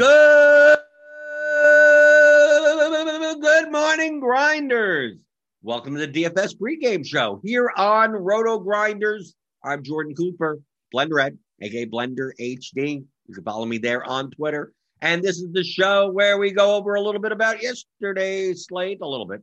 Good, good morning, grinders. Welcome to the DFS pregame show here on Roto Grinders. I'm Jordan Cooper, Blender aka Blender HD. You can follow me there on Twitter. And this is the show where we go over a little bit about yesterday's slate, a little bit.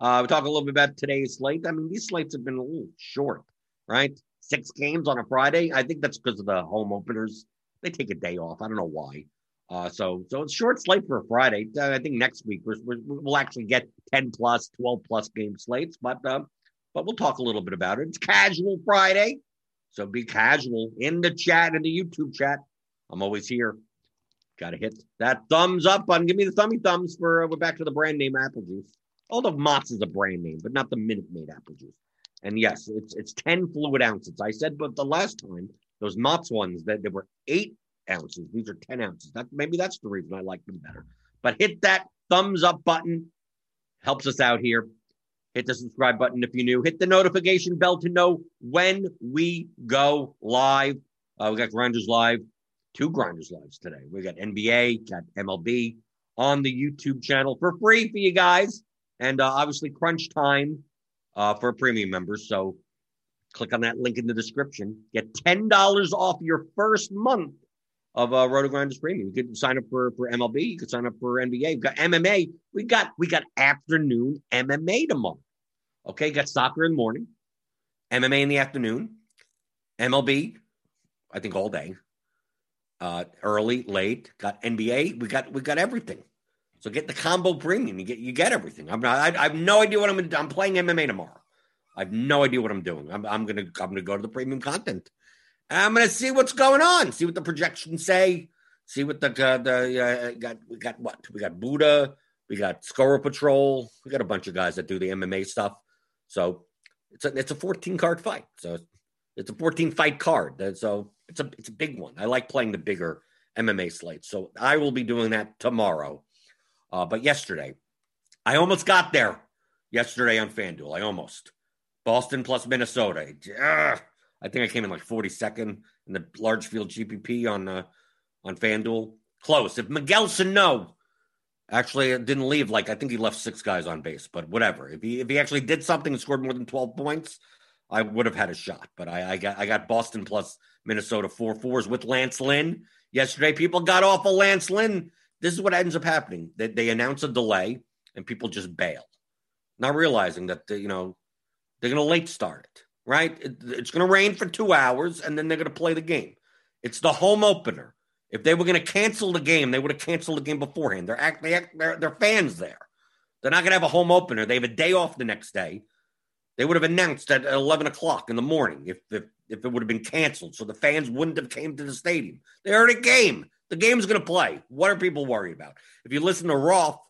Uh, we talk a little bit about today's slate. I mean, these slates have been a little short, right? Six games on a Friday. I think that's because of the home openers. They take a day off. I don't know why. Uh, so so it's short slate for Friday. Uh, I think next week we will actually get 10 plus, 12 plus game slates, but uh, but we'll talk a little bit about it. It's casual Friday, so be casual in the chat in the YouTube chat. I'm always here. Got to hit that thumbs up button. Give me the thummy thumbs for uh, we're back to the brand name apple juice. Although Mott's is a brand name, but not the Minute Maid apple juice. And yes, it's it's 10 fluid ounces. I said, but the last time those Mott's ones that there were eight ounces. These are 10 ounces. That maybe that's the reason I like them better. But hit that thumbs up button. Helps us out here. Hit the subscribe button if you're new. Hit the notification bell to know when we go live. Uh, we got Grinders Live, two Grinders Lives today. We got NBA, got MLB on the YouTube channel for free for you guys. And uh, obviously, crunch time uh, for premium members. So click on that link in the description. Get $10 off your first month of uh, Roto Grinders Premium. You could sign up for for MLB. You could sign up for NBA. We've got MMA. We got we got afternoon MMA tomorrow. Okay, got soccer in the morning, MMA in the afternoon, MLB. I think all day. Uh, early, late. Got NBA. We got we got everything. So get the combo premium. You get you get everything. I'm not. I, I have no idea what I'm. I'm playing MMA tomorrow. I have no idea what I'm doing. I'm, I'm gonna I'm gonna go to the premium content. I'm going to see what's going on, see what the projections say, see what the uh, the uh, got. We got what we got Buddha, we got Scorer Patrol, we got a bunch of guys that do the MMA stuff. So it's a it's a 14 card fight. So it's a 14 fight card. So it's a it's a big one. I like playing the bigger MMA slate. So I will be doing that tomorrow. Uh, but yesterday, I almost got there. Yesterday on FanDuel, I almost Boston plus Minnesota. Ugh. I think I came in like 42nd in the large field GPP on uh, on FanDuel. Close. If Miguel Sano actually didn't leave, like I think he left six guys on base, but whatever. If he if he actually did something and scored more than 12 points, I would have had a shot. But I, I got I got Boston plus Minnesota four fours with Lance Lynn. Yesterday, people got off of Lance Lynn. This is what ends up happening. They, they announce a delay and people just bail, not realizing that the, you know they're going to late start it right? It's going to rain for two hours, and then they're going to play the game. It's the home opener. If they were going to cancel the game, they would have canceled the game beforehand. They're act, they act, they're, they're fans there. They're not going to have a home opener. They have a day off the next day. They would have announced at eleven o'clock in the morning if if, if it would have been canceled, so the fans wouldn't have came to the stadium. They already game. The game's going to play. What are people worried about? If you listen to Roth,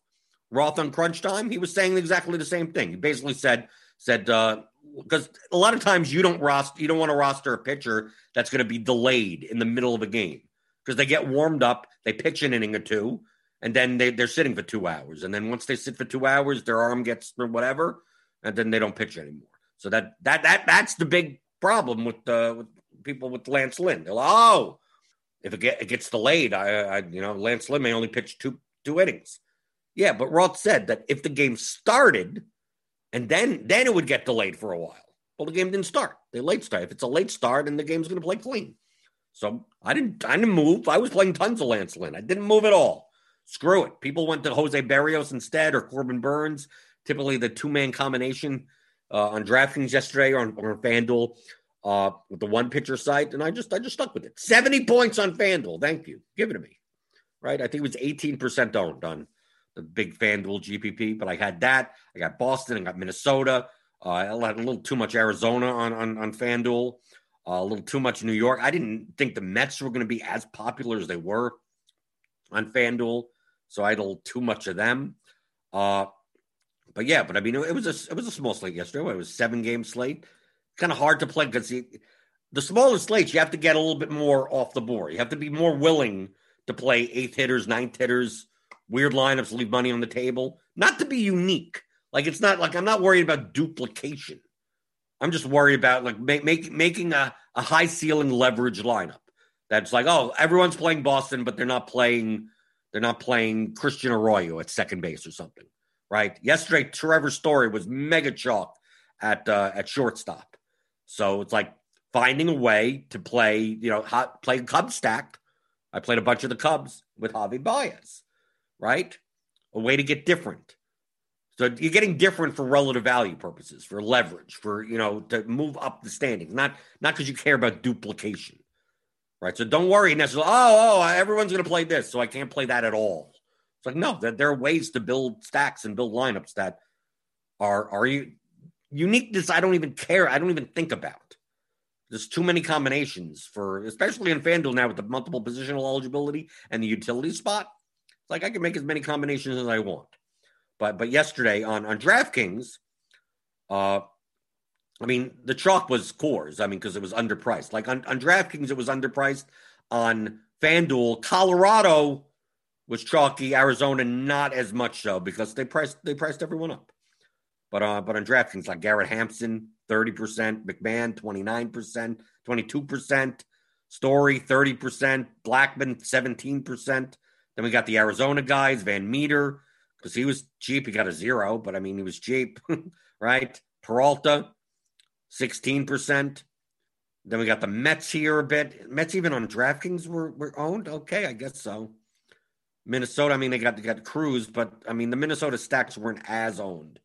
Roth on Crunch Time, he was saying exactly the same thing. He basically said said uh, because a lot of times you don't roster you don't want to roster a pitcher that's going to be delayed in the middle of a game because they get warmed up, they pitch an inning or two, and then they, they're sitting for two hours. And then once they sit for two hours, their arm gets whatever, and then they don't pitch anymore. So that that that that's the big problem with uh, with people with Lance Lynn. They're like, oh, if it, get, it gets delayed, I, I you know Lance Lynn may only pitch two two innings. Yeah, but Roth said that if the game started and then then it would get delayed for a while. Well, the game didn't start. They late start. If it's a late start, and the game's going to play clean. So I didn't I didn't move. I was playing tons of Lance Lynn. I didn't move at all. Screw it. People went to Jose Berrios instead or Corbin Burnes. Typically the two man combination uh, on DraftKings yesterday or on, or on FanDuel uh, with the one pitcher site, and I just I just stuck with it. Seventy points on FanDuel. Thank you. Give it to me. Right. I think it was eighteen percent owned on the big FanDuel GPP, but I had that. I got Boston. I got Minnesota. Uh, I had a little too much Arizona on on, on FanDuel. Uh, a little too much New York. I didn't think the Mets were going to be as popular as they were on FanDuel, so I had a little too much of them. Uh, but yeah, but I mean, it was a it was a small slate yesterday. It was seven game slate. Kind of hard to play because the smaller slates you have to get a little bit more off the board. You have to be more willing to play eighth hitters, ninth hitters, weird lineups, leave money on the table. Not to be unique. Like it's not like I'm not worried about duplication. I'm just worried about like make, make, making a, a high ceiling leverage lineup. That's like, oh, everyone's playing Boston, but they're not playing They're not playing Christian Arroyo at second base or something, right? Yesterday, Trevor Story was mega chalk at uh, at shortstop. So it's like finding a way to play, you know, hot, play Cubs stacked. I played a bunch of the Cubs with Javi Baez, right? A way to get different. So you're getting different for relative value purposes, for leverage, for you know, to move up the standings, not not because you care about duplication right? So don't worry necessarily. Oh, oh, oh, everyone's going to play this, so I can't play that at all. It's like no, that there are ways to build stacks and build lineups that are are you uniqueness. I don't even care. I don't even think about. There's too many combinations for, especially in FanDuel now with the multiple positional eligibility and the utility spot. Like I can make as many combinations as I want. But but yesterday on on DraftKings, uh, I mean, the chalk was Coors. I mean, because it was underpriced. Like on, on DraftKings, it was underpriced. On FanDuel, Colorado was chalky. Arizona, not as much so because they priced they priced everyone up. But uh, but on DraftKings, like Garrett Hampson, thirty percent, McMahon, twenty nine percent, twenty two percent, Story, thirty percent, Blackmon, seventeen percent. Then we got the Arizona guys, Van Meter, because he was cheap. He got a zero, but I mean he was cheap, right? Peralta, 16%. Then we got the Mets here a bit. Mets even on DraftKings were, were owned. Okay, I guess so. Minnesota, I mean, they got they got Cruz, but I mean the Minnesota stacks weren't as owned.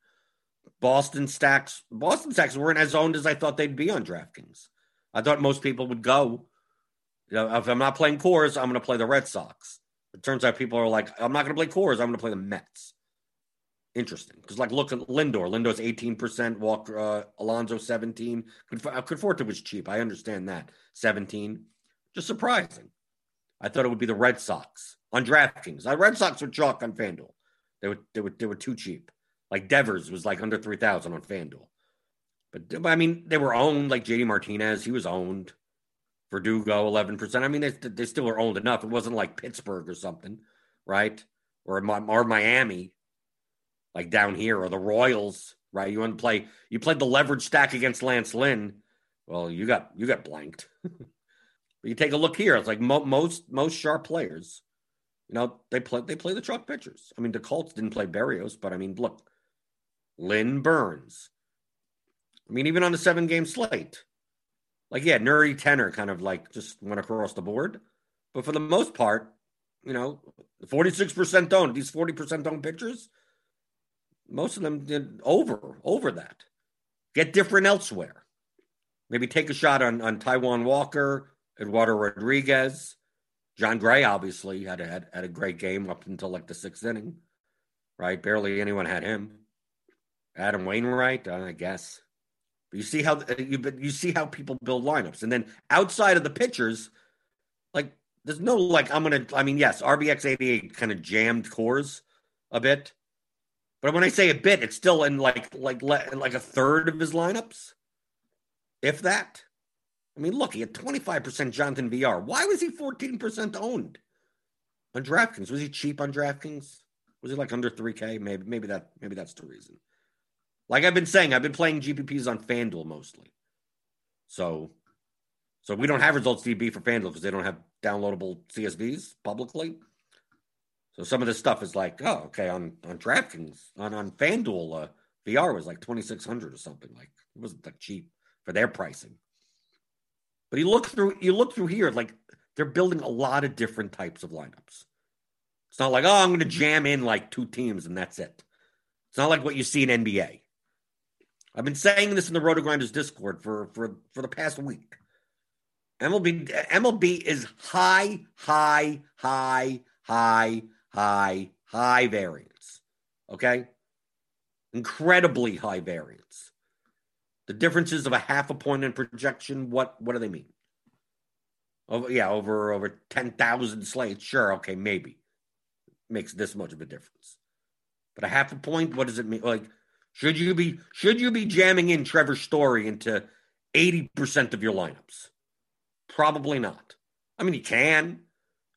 Boston stacks, Boston stacks weren't as owned as I thought they'd be on DraftKings. I thought most people would go. You know, if I'm not playing Coors, I'm going to play the Red Sox. It turns out people are like, I'm not going to play Coors. I'm going to play the Mets interesting because like look at Lindor. Lindor's eighteen percent. Walker uh, Alonso seventeen. Conforto was cheap. I understand that seventeen. Just surprising. I thought it would be the Red Sox on DraftKings. The Red Sox were chalk on FanDuel. They were they were they were too cheap. Like Devers was like under three thousand on FanDuel. But I mean, they were owned like JD Martinez. He was owned. Verdugo eleven percent. I mean, they, they still are owned enough. It wasn't like Pittsburgh or something, right? Or or Miami like down here, or the Royals, right? You want to play, you played the leverage stack against Lance Lynn. Well, you got you got blanked. but you take a look here; it's like mo- most most sharp players, you know, they play they play the truck pitchers. I mean, the Colts didn't play Berrios, but I mean, look, Lynn Burnes. I mean, even on the seven game slate, like yeah, nerdy tenor kind of like just went across the board, but for the most part, you know, forty six percent owned. These forty percent owned pitchers most of them did over over that. Get different elsewhere. Maybe take a shot on on Taijuan Walker, Eduardo Rodriguez, Jon Gray. Obviously had a, had, had a great game up until like the sixth inning, right? Barely anyone had him. Adam Wainwright, I guess. You see how uh, you you see how people build lineups, and then outside of the pitchers, like there's no like I'm gonna. I mean, yes, RBX 88 kind of jammed Coors a bit, but when I say a bit, it's still in like like like a third of his lineups, if that. I mean, look, he had 25% Jonathan Villar. Why was he 14% owned on DraftKings? Was he cheap on DraftKings? Was he like under 3K? Maybe maybe that maybe that's the reason. Like I've been saying, I've been playing GPPs on FanDuel mostly. So so we don't have results DB for FanDuel because they don't have downloadable CSVs publicly. So some of this stuff is like, oh, okay, on on DraftKings, on on FanDuel, uh, Villar was like twenty six hundred or something. Like it wasn't that cheap for their pricing. But you look through, you look through here, like they're building a lot of different types of lineups. It's not like, oh, I'm going to jam in like two teams and that's it. It's not like what you see in NBA. I've been saying this in the Roto Grinders Discord for for for the past week. MLB MLB is high, high, high, high, high, high variance. Okay? Incredibly high variance. The differences of a half a point in projection, what what do they mean? Over yeah, over over 10,000 slates. Sure, okay, maybe. Makes this much of a difference. But a half a point, what does it mean? Like should you be should you be jamming in Trevor Story into 80% of your lineups? Probably not. I mean, you can.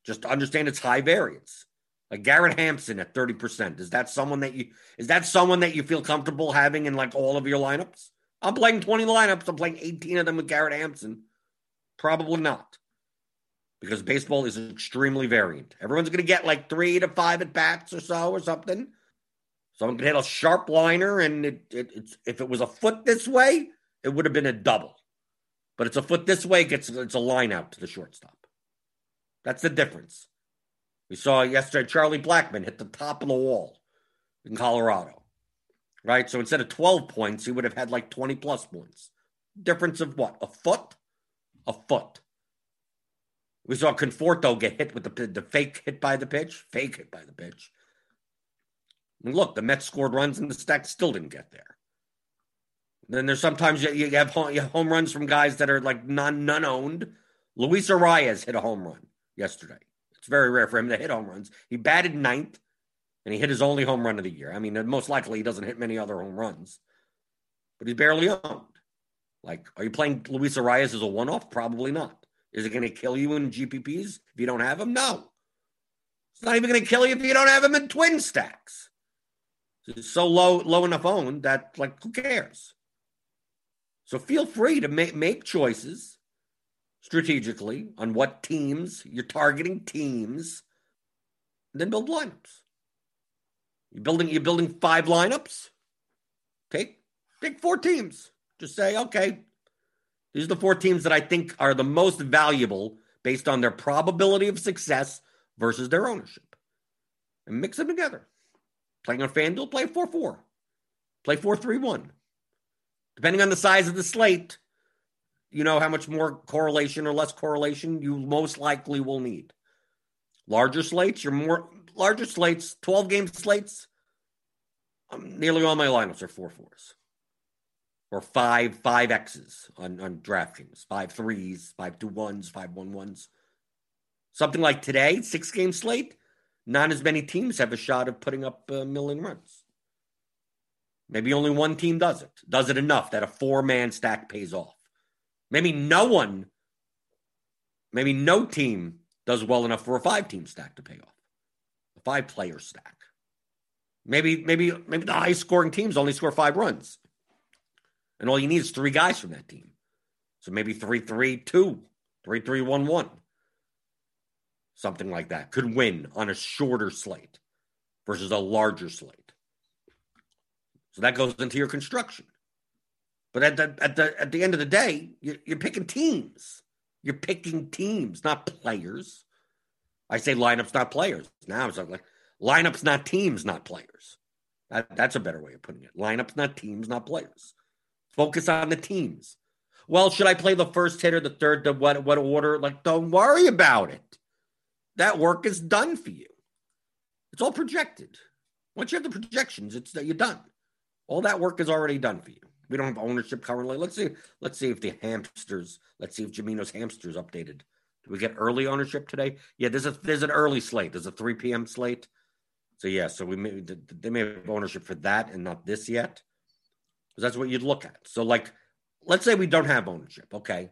Just understand it's high variance. Like Garrett Hampson at 30%. Is that someone that you is that someone that you feel comfortable having in like all of your lineups? I'm playing 20 lineups. I'm playing 18 of them with Garrett Hampson. Probably not. because baseball is extremely variant. Everyone's going to get like three to five at bats or so or something. Someone could hit a sharp liner, and it, it, if it was a foot this way, it would have been a double. But it's a foot this way, it gets it's a line out to the shortstop. That's the difference. We saw yesterday Charlie Blackmon hit the top of the wall in Colorado. Right? So instead of 12 points, he would have had like 20 plus points. Difference of what? A foot? A foot. We saw Conforto get hit with the, the fake hit by the pitch, fake hit by the pitch. And look, the Mets scored runs and the stack still didn't get there. Then there's sometimes you, you, have, home, runs from guys that are like non none owned. Luis Arraez hit a home run yesterday. It's very rare for him to hit home runs. He batted ninth, and he hit his only home run of the year. I mean, uh, most likely he doesn't hit many other home runs, but he's barely owned. Like, are you playing Luis Arraez as a one off? Probably not. Is it going to kill you in GPPs if you don't have him? No. It's not even going to kill you if you don't have him in twin stacks. It's so low, low enough owned that, like, who cares? So feel free to make, make choices strategically on what teams you're targeting teams, and then build lineups. You're building you're building five lineups. Take take four teams. Just say, okay, these are the four teams that I think are the most valuable based on their probability of success versus their ownership. And mix them together. Playing on FanDuel, play 4 4. Play 4 3 1. Depending on the size of the slate, you know how much more correlation or less correlation you most likely will need. Larger slates, you're more larger slates, 12 game slates. Um, nearly all my lineups are four fours or five five X's on, on DraftKings, five threes, five two ones, five one ones. Something like today, six game slate, not as many teams have a shot of putting up a million runs. Maybe only one team does it, does it enough that a four man stack pays off. Maybe no one, maybe no team does well enough for a five team stack to pay off, a five player stack. Maybe, maybe, maybe the high scoring teams only score five runs. And all you need is three guys from that team. So maybe 3 3 2, 3 3 1 1. Something like that could win on a shorter slate versus a larger slate. So that goes into your construction. But at the at the at the end of the day, you're, you're picking teams. You're picking teams, not players. I say lineups, not players. Now it's like lineups, not teams, not players. That, that's a better way of putting it. Lineups, not teams, not players. Focus on the teams. Well, should I play the first hitter, the third, the what what order? Like, don't worry about it. That work is done for you. It's all projected. Once you have the projections, it's that you're done. All that work is already done for you. We don't have ownership currently. Let's see. Let's see if the hamsters. Let's see if Jamino's hamsters updated. Do we get early ownership today? Yeah, there's a there's an early slate. There's a 3 p.m. slate. So yeah, so we may they may have ownership for that and not this yet because that's what you'd look at. So, like, let's say we don't have ownership. Okay,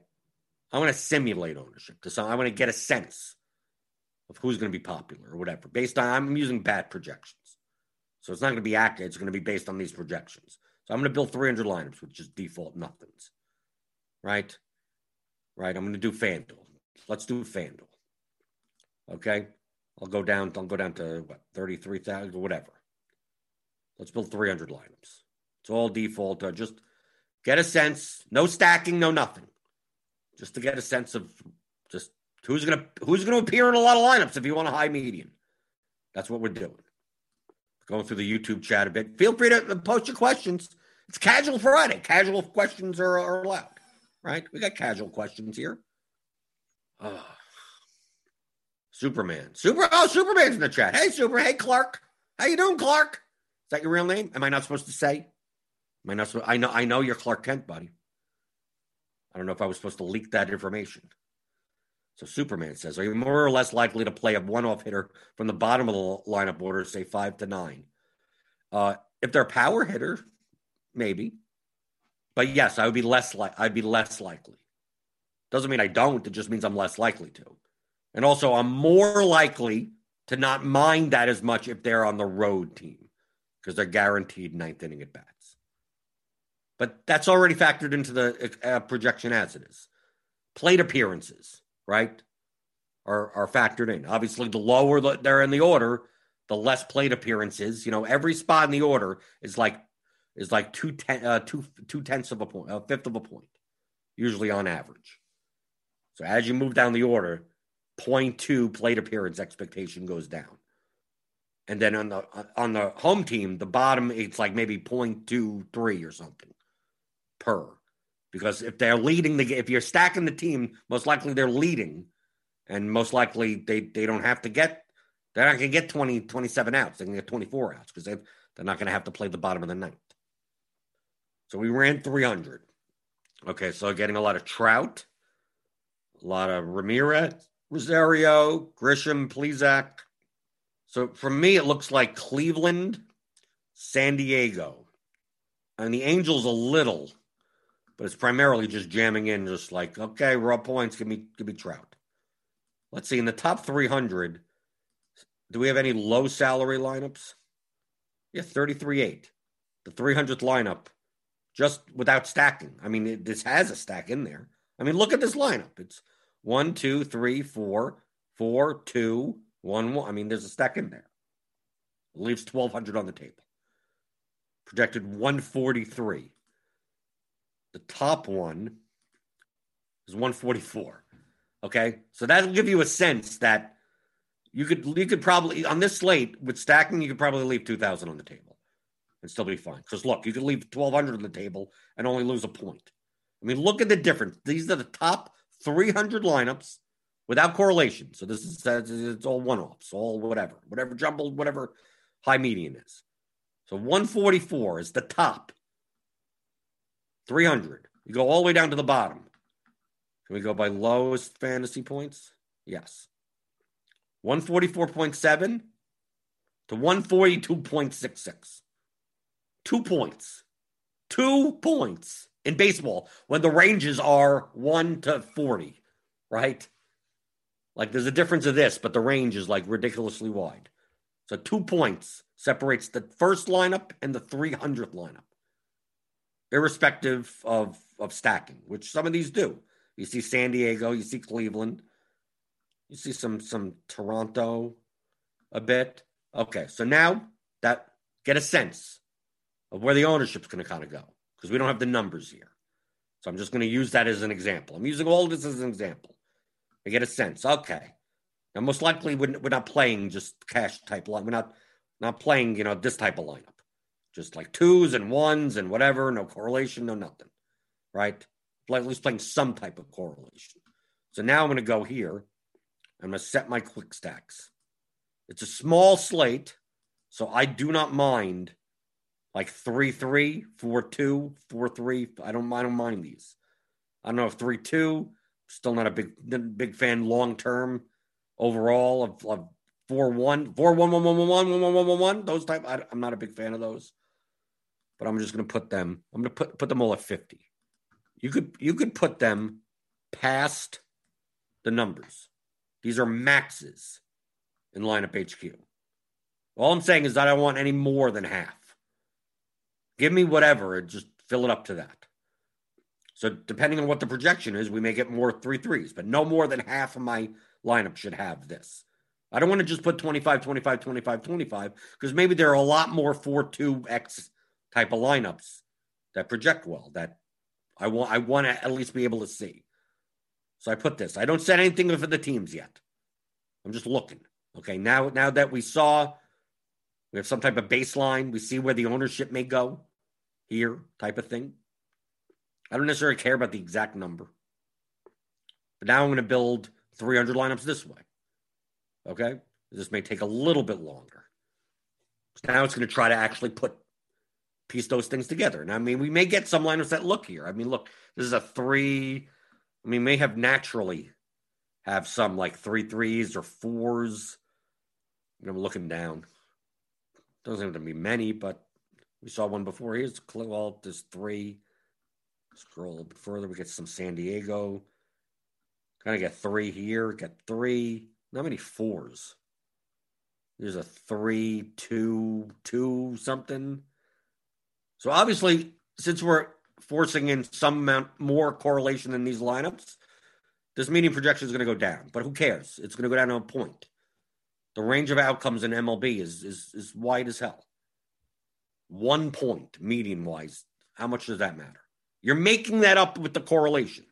I want to simulate ownership to. I want to get a sense of who's going to be popular or whatever. Based on I'm using bad projections, so it's not going to be accurate. It's going to be based on these projections. So I'm going to build 300 lineups with just default nothings. Right, right. I'm going to do FanDuel. Let's do FanDuel. Okay, I'll go down. I'll go down to what 33,000 or whatever. Let's build 300 lineups. It's all default. Uh, just get a sense. No stacking, no nothing. Just to get a sense of who's gonna who's gonna appear in a lot of lineups if you want a high median. That's what we're doing. Going through the YouTube chat a bit. Feel free to post your questions. It's casual Friday. Casual questions are, are allowed. Right? We got casual questions here. Oh. Superman. Super oh, Superman's in the chat. Hey Super. Hey Clark. How you doing, Clark? Is that your real name? Am I not supposed to say? Am I not supposed, I know I know you're Clark Kent, buddy. I don't know if I was supposed to leak that information. So Superman says, are you more or less likely to play a one-off hitter from the bottom of the lineup order, say five to nine? Uh, if they're a power hitter, maybe. But yes, I would be less like I'd be less likely. Doesn't mean I don't, it just means I'm less likely to. And also I'm more likely to not mind that as much if they're on the road team because they're guaranteed ninth inning at bats. But that's already factored into the uh, projection as it is. Plate appearances, right? are, are factored in. Obviously, the lower they're in the order, the less plate appearances. You know, every spot in the order is like is like two ten, uh, two two tenths of a point, a fifth of a point, usually on average. So as you move down the order, 0.2 plate appearance expectation goes down. And then on the on the home team, the bottom it's like maybe 0.23 or something per. Because if they're leading the if you're stacking the team, most likely they're leading and most likely they they don't have to get they're not going to get 20 27 outs. They're going to get 24 outs because they they're not going to have to play the bottom of the ninth. So we ran 300. Okay, so getting a lot of Trout, a lot of Ramirez, Rosario, Grisham, Plesac. So for me, it looks like Cleveland, San Diego, and the Angels a little, but it's primarily just jamming in, just like okay, raw points, give me give me Trout. Let's see in the top 300. Do we have any low salary lineups? Yeah, 33 8. The 300th lineup, just without stacking. I mean, it, this has a stack in there. I mean, look at this lineup. It's one, two, three, four, four, two, one, one. I mean, there's a stack in there. It leaves 1,200 on the table. Projected 143. The top one is 144. Okay. So that'll give you a sense that you could you could probably on this slate with stacking, you could probably leave two thousand on the table and still be fine. Because look, you could leave twelve hundred on the table and only lose a point. I mean, look at the difference. These are the top three hundred lineups without correlation. So this is it's all one offs, all whatever, whatever jumbled, whatever high median is. So 144 is the top 300. You go all the way down to the bottom. Can we go by lowest fantasy points? Yes. 144.7 to 142.66. Two points. Two points in baseball when the ranges are 1 to 40, right? Like there's a difference of this, but the range is like ridiculously wide. So two points separates the first lineup and the 300th lineup, irrespective of, of stacking, which some of these do. You see San Diego, you see Cleveland, you see some some Toronto a bit. Okay, so now that get a sense of where the ownership's going to kind of go because we don't have the numbers here. So I'm just going to use that as an example. I'm using all this as an example. I get a sense. Okay. Now, most likely we're, we're not playing just cash type line. We're not not playing, you know, this type of lineup. Just like twos and ones and whatever, no correlation, no nothing. Right? Like at least playing some type of correlation. So now I'm going to go here I'm going to set my quick stacks. It's a small slate, so I do not mind like 3 3, 4 2, 4 3. I don't, I don't mind these. I don't know if 3 2, still not a big big fan long term overall of, of 4 1, 4 1 1 1 1 1 1 1 1 1 1. Those type, I, I'm not a big fan of those. But I'm just going to put them, I'm going to put, put them all at 50. You could you could put them past the numbers. These are maxes in lineup HQ. All I'm saying is that I don't want any more than half. Give me whatever and just fill it up to that. So depending on what the projection is, we may get more three threes, but no more than half of my lineup should have this. I don't want to just put 25, 25, 25, 25, because maybe there are a lot more 4-2X type of lineups that project well that I want I want to at least be able to see. So I put this. I don't set anything for the teams yet. I'm just looking. Okay, now now that we saw we have some type of baseline, we see where the ownership may go here, type of thing. I don't necessarily care about the exact number. But now I'm going to build 300 lineups this way. Okay? This may take a little bit longer. So now it's going to try to actually put piece those things together. And I mean, we may get some lineups that look here. I mean, look, this is a three I mean, may have naturally have some like three threes or fours. I'm looking down. Doesn't have to be many, but we saw one before. Here's well, there's three. Scroll a bit further. We get some San Diego. Kind of get three here. Get three. Not many fours. There's a three, two, two, something. So obviously, since we're forcing in some amount more correlation in these lineups. this median projection is going to go down, but who cares? It's going to go down to a point. The range of outcomes in MLB is is is wide as hell. One point median wise. How much does that matter? You're making that up with the correlation.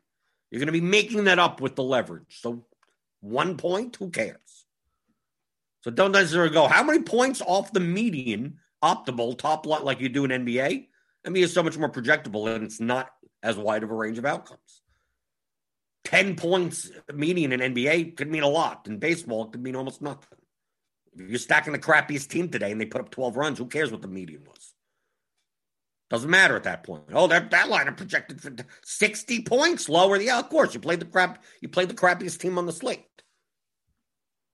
You're going to be making that up with the leverage. So one point, who cares? So don't necessarily go, how many points off the median optimal top lot like you do in NBA? NBA is so much more projectable and it's not as wide of a range of outcomes. 10 points median in NBA could mean a lot. In baseball, it could mean almost nothing. If you're stacking the crappiest team today and they put up 12 runs, who cares what the median was? Doesn't matter at that point. Oh, that that lineup projected for 60 points lower. Yeah, of course. You played the crap, you played the crappiest team on the slate.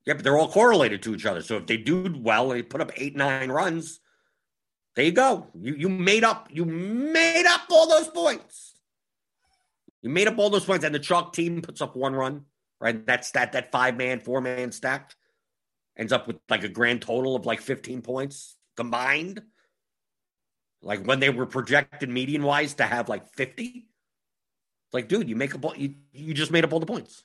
Yeah, but they're all correlated to each other. So if they do well, and they put up eight, nine runs, there you go. You you made up, you made up all those points. You made up all those points, and the chalk team puts up one run, right? That's that that five man, four man stack ends up with like a grand total of like 15 points combined. Like when they were projected median wise to have like 50. Like, dude, you make a you you just made up all the points.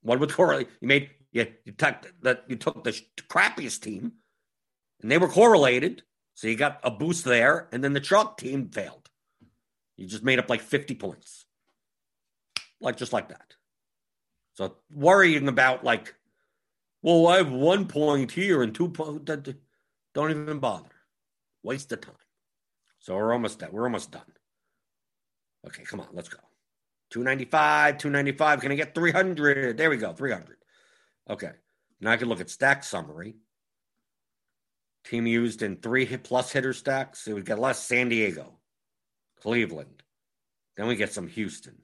One with correlate. You made you you took that you took the crappiest team, and they were correlated, so you got a boost there, and then the chalk team failed. You just made up like 50 points like just like that. So worrying about like, well, I have one point here and two points. Don't even bother. Waste of time. So we're almost done. We're almost done. Okay, come on, let's go. 295, 295. Can I get 300? There we go, 300. Okay. Now I can look at stack summary. Team used in three hit plus hitter stacks. So we get less San Diego, Cleveland. Then we get some Houston.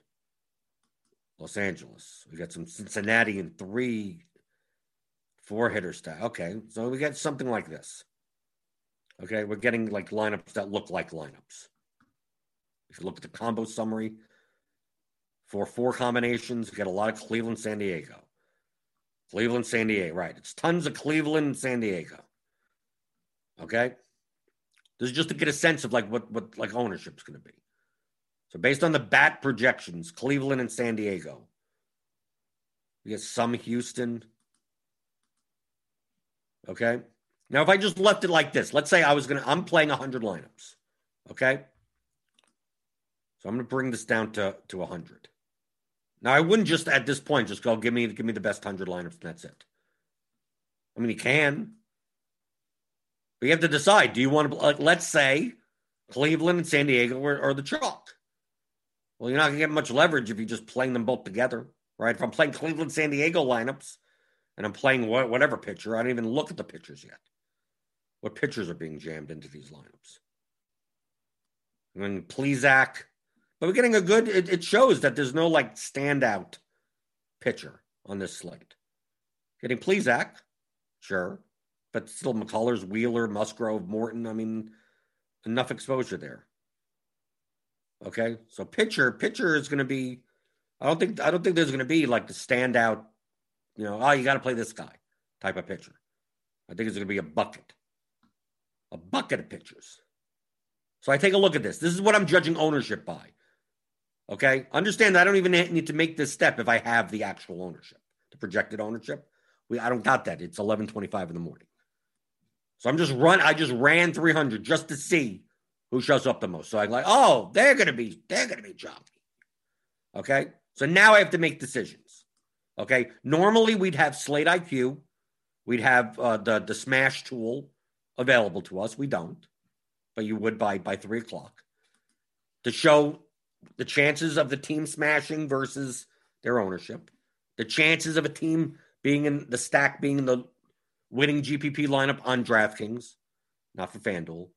Los Angeles. We got some Cincinnati and three four hitter stack. Okay, so we get something like this. Okay, we're getting like lineups that look like lineups. If you look at the combo summary for four combinations, you get a lot of Cleveland, San Diego. Cleveland, San Diego, right. It's tons of Cleveland, San Diego. Okay. This is just to get a sense of like what what like ownership is going to be. So based on the bat projections, Cleveland and San Diego. We get some Houston. Okay. Now, if I just left it like this, let's say I was going to, I'm playing 100 lineups. Okay. So I'm going to bring this down to, to 100. Now, I wouldn't just at this point just go, give me, give me the best 100 lineups and that's it. I mean, you can. But you have to decide do you want to, like, let's say Cleveland and San Diego are, are the chalk. Well, you're not going to get much leverage if you're just playing them both together, right? If I'm playing Cleveland, San Diego lineups, and I'm playing whatever pitcher, I don't even look at the pitchers yet. What pitchers are being jammed into these lineups? I mean, Plesac, but we're getting a good. It, it shows that there's no like standout pitcher on this slate. Getting Plesac, sure, but still McCullers, Wheeler, Musgrove, Morton. I mean, enough exposure there. Okay, so pitcher pitcher is going to be. I don't think I don't think there's going to be like the standout. You know, oh, you got to play this guy type of pitcher. I think it's going to be a bucket, a bucket of pitchers. So I take a look at this. This is what I'm judging ownership by. Okay, understand I don't even need to make this step if I have the actual ownership, the projected ownership. We I don't got that. It's 11:25 in the morning. So I'm just run. I just ran 300 just to see who shows up the most. So I'm like, oh, they're gonna be they're gonna be jockey. Okay. So now I have to make decisions. Okay. Normally we'd have Slate IQ, we'd have uh, the the Smash tool available to us. We don't, but you would by by three o'clock to show the chances of the team smashing versus their ownership, the chances of a team being in the stack being in the winning GPP lineup on DraftKings, not for FanDuel,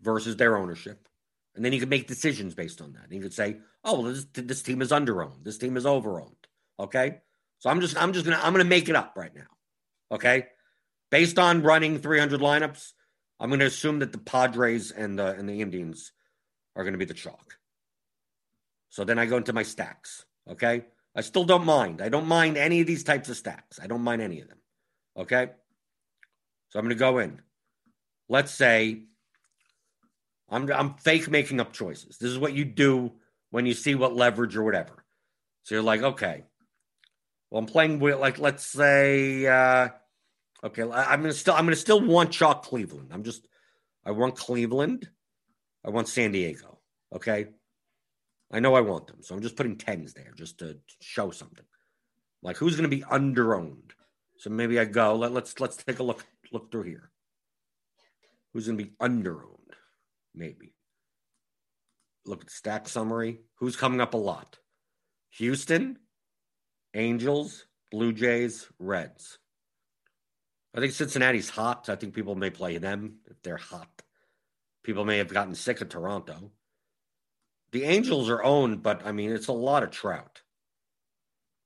versus their ownership. And then you could make decisions based on that. And you could say, oh, well, this, this team is underowned. This team is overowned. Okay. So I'm just, I'm just going to, I'm going to make it up right now. Okay. Based on running 300 lineups, I'm going to assume that the Padres and the, and the Indians are going to be the chalk. So then I go into my stacks. Okay. I still don't mind. I don't mind any of these types of stacks. I don't mind any of them. Okay. So I'm going to go in. Let's say I'm I'm fake making up choices. This is what you do when you see what leverage or whatever. So you're like, okay, well, I'm playing with like let's say, uh, okay, I'm gonna still I'm gonna still want chalk Cleveland. I'm just I want Cleveland. I want San Diego. Okay. I know I want them. So I'm just putting tens there just to show something. Like who's going to be underowned? So maybe I go. Let, let's let's take a look look through here. Who's going to be underowned? Maybe. Look at the stack summary. Who's coming up a lot? Houston, Angels, Blue Jays, Reds. I think Cincinnati's hot. I think people may play them if they're hot. People may have gotten sick of Toronto. The Angels are owned, but I mean, it's a lot of Trout.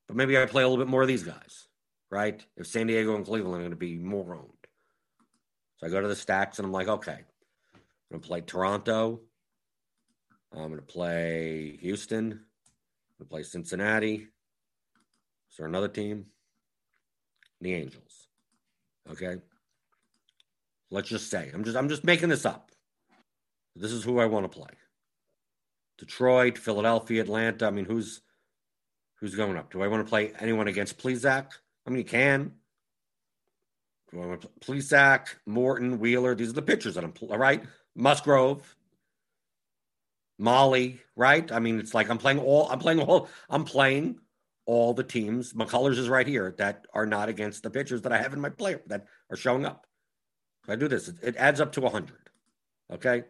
But maybe I play a little bit more of these guys, right? If San Diego and Cleveland are going to be more owned. So I go to the stacks and I'm like, okay, I'm going to play Toronto. I'm going to play Houston. I'm going to play Cincinnati. Is there another team? The Angels. Okay. Let's just say I'm just I'm just making this up. This is who I want to play. Detroit, Philadelphia, Atlanta. I mean, who's who's going up? Do I want to play anyone against Plesac? I mean, you can. Do I want to play Plesac, Morton, Wheeler? These are the pitchers that I'm right. Musgrove, Mahle, right? I mean, it's like I'm playing all. I'm playing all. I'm playing all the teams. McCullers is right here that are not against the pitchers that I have in my player that are showing up. If I do this, it, it adds up to 100. Okay.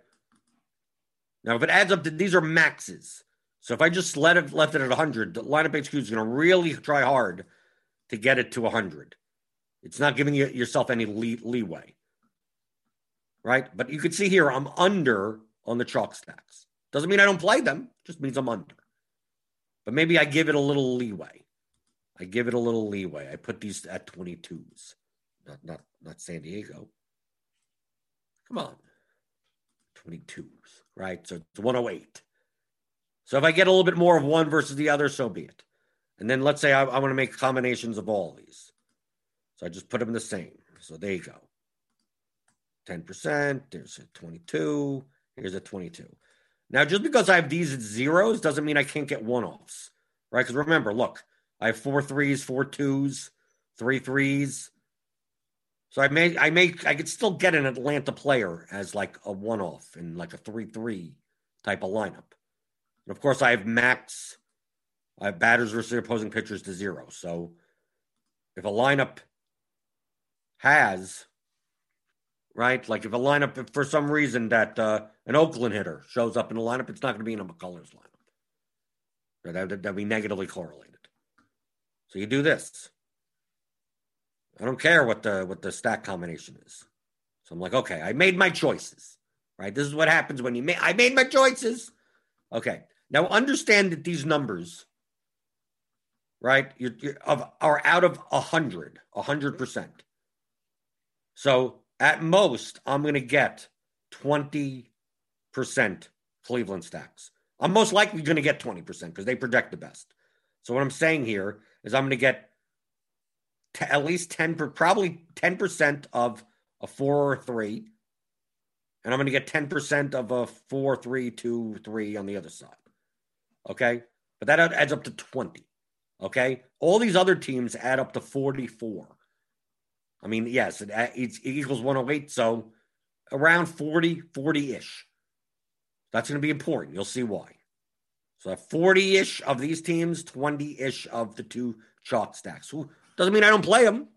Now, if it adds up to these are maxes. So if I just let it left it at 100, the lineup HQ is going to really try hard to get it to 100. It's not giving you, yourself any lee- leeway. Right? But you can see here I'm under on the chalk stacks. Doesn't mean I don't play them, just means I'm under. But maybe I give it a little leeway. I give it a little leeway. I put these at 22s. Not not not San Diego. Come on. 22s, right? So it's 108. So if I get a little bit more of one versus the other, so be it. And then let's say I, I want to make combinations of all these. So I just put them the same. So there you go. 10%, there's a 22, here's a 22. Now, just because I have these zeros doesn't mean I can't get one offs, right? Because remember, look, I have four threes, four twos, three threes. So I may, I may, I could still get an Atlanta player as like a one off in like a three three type of lineup. And of course, I have max, I have batters versus opposing pitchers to zero. So if a lineup has right? Like if a lineup, if for some reason that uh, an Oakland hitter shows up in the lineup, it's not going to be in a McCullers lineup. That would that'd be negatively correlated. So you do this. I don't care what the what the stack combination is. So I'm like, okay, I made my choices. Right? This is what happens when you make. I made my choices. Okay. Now understand that these numbers, right, you're, you're of, are out of a hundred, a hundred percent. So at most, I'm going to get 20% Cleveland stacks. I'm most likely going to get 20% because they project the best. So what I'm saying here is I'm going to get t- at least 10 per, probably 10% of a 4 or 3 and I'm going to get 10% of a 4 3 2 3 on the other side. Okay? But that adds up to 20. Okay? All these other teams add up to 44. I mean, yes, it, uh, it equals 108. So around 40, 40 ish. That's going to be important. You'll see why. So 40 ish of these teams, 20 ish of the two chalk stacks. Doesn't mean I don't play them.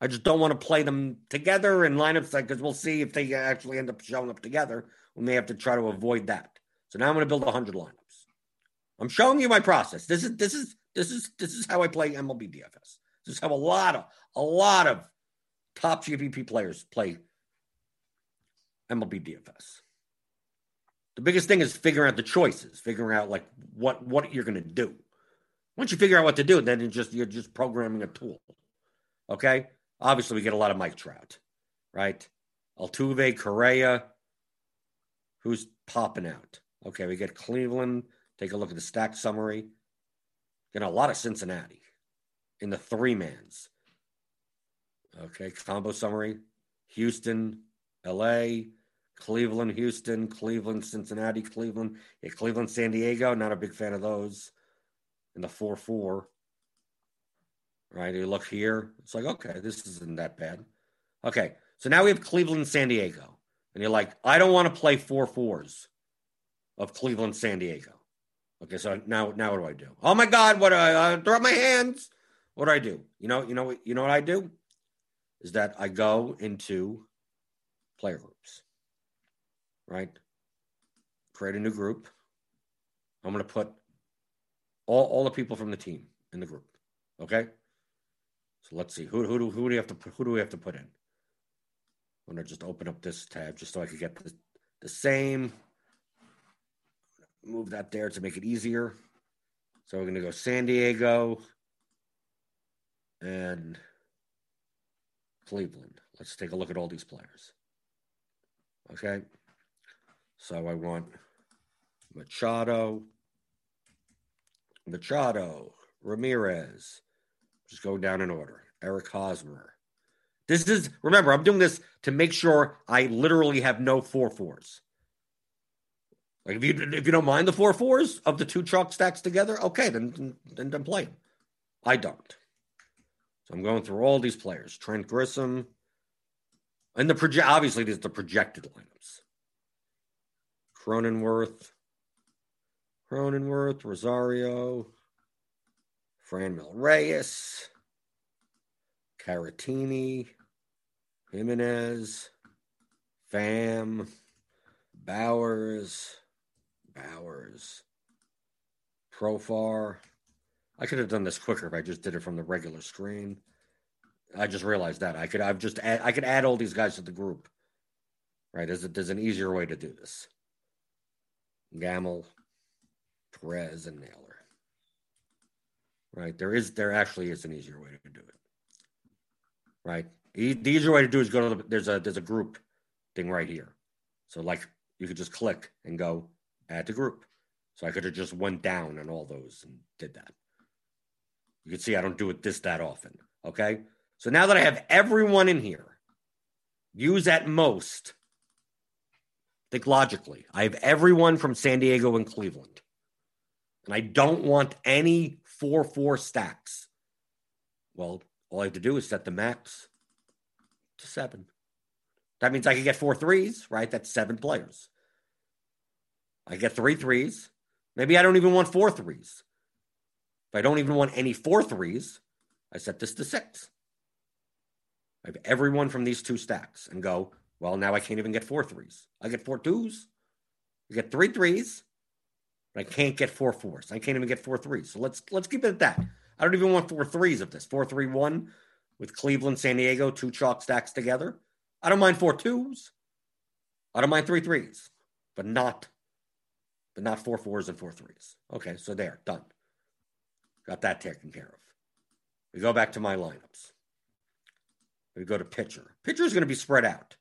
I just don't want to play them together in lineups because we'll see if they actually end up showing up together. We may have to try to avoid that. So now I'm going to build 100 lineups. I'm showing you my process. This is this is this is this is how I play MLB DFS. This is how a lot of a lot of top GPP players play MLB DFS. The biggest thing is figuring out the choices, figuring out like what what you're going to do. Once you figure out what to do, then you just you're just programming a tool. Okay. Obviously, we get a lot of Mike Trout, right? Altuve, Correa. Who's popping out? Okay, we get Cleveland. Take a look at the stack summary. Getting a lot of Cincinnati in the three mans. Okay, combo summary Houston, LA, Cleveland, Houston, Cleveland, Cincinnati, Cleveland, yeah, Cleveland, San Diego. Not a big fan of those. in the 4 4. Right? You look here, it's like, okay, this isn't that bad. Okay, so now we have Cleveland, San Diego. And you're like, I don't want to play four fours of Cleveland, San Diego. Okay, so now now what do I do? Oh my God, what do I uh, throw up my hands? What do I do? You know, you know, you know what I do? Is that I go into player groups. Right? Create a new group. I'm gonna put all, all the people from the team in the group. Okay? So let's see. Who who do who do we have to put, who do we have to put in? I'm gonna just open up this tab just so I could get the, the same. Move that there to make it easier. So we're gonna go San Diego and Cleveland. Let's take a look at all these players. Okay. So I want Machado, Machado, Ramirez. Just go down in order. Eric Hosmer, this is remember, I'm doing this to make sure I literally have no four fours. Like if you if you don't mind the four fours of the two chalk stacks together, okay, then then, then play them. I don't. So I'm going through all these players. Trent Grisham, And the project obviously these are the projected lineups. Cronenworth. Cronenworth, Rosario, Franmil Reyes. Caratini, Gimenez, Pham, Bauers, Bauers, Profar. I could have done this quicker if I just did it from the regular screen. I just realized that I could I've just add, I could add all these guys to the group. Right? There's, there's an easier way to do this. Gamel, Perez, and Naylor. Right? There is there actually is an easier way to do it right? The easier way to do is go to the, there's a there's a group thing right here. So like you could just click and go add to group. So I could have just went down and all those and did that. You can see I don't do it this that often. Okay. So now that I have everyone in here, use at most, think logically. I have everyone from San Diego and Cleveland. And I don't want any 4 4 stacks. Well, all I have to do is set the max to seven. That means I can get four threes, right? That's seven players. I get three threes. Maybe I don't even want four threes. If I don't even want any four threes, I set this to six. I have everyone from these two stacks and go, well, now I can't even get four threes. I get four twos. I get three threes, but I can't get four fours. I can't even get four threes. So let's let's keep it at that. I don't even want four threes of this. Four three one with Cleveland, San Diego, two chalk stacks together. I don't mind four twos. I don't mind three threes, but not, but not four fours and four threes. Okay, so there, done. Got that taken care of. We go back to my lineups. We go to pitcher. Pitcher is going to be spread out.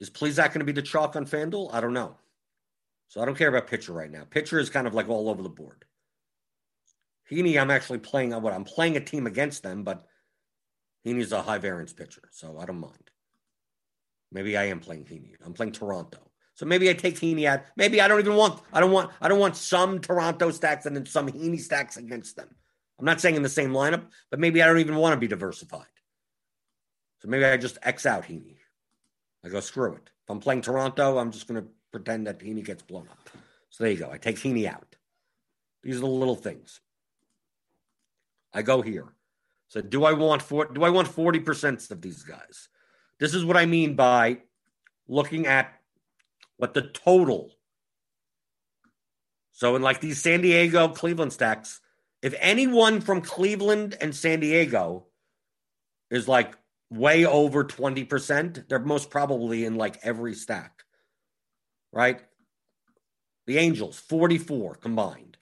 Is Plesac going to be the chalk on FanDuel? I don't know. So I don't care about pitcher right now. Pitcher is kind of like all over the board. Heaney, I'm actually playing uh, what I'm playing a team against them, but Heaney's a high variance pitcher, so I don't mind. Maybe I am playing Heaney. I'm playing Toronto. So maybe I take Heaney out. Maybe I don't even want I don't want I don't want some Toronto stacks and then some Heaney stacks against them. I'm not saying in the same lineup, but maybe I don't even want to be diversified. So maybe I just X out Heaney. I go screw it. If I'm playing Toronto, I'm just gonna pretend that Heaney gets blown up. So there you go. I take Heaney out. These are the little things. I go here. So do I want four, do I want 40% of these guys? This is what I mean by looking at what the total. So in like these San Diego Cleveland stacks, if anyone from Cleveland and San Diego is like way over 20%, they're most probably in like every stack. Right? The Angels, 44 combined.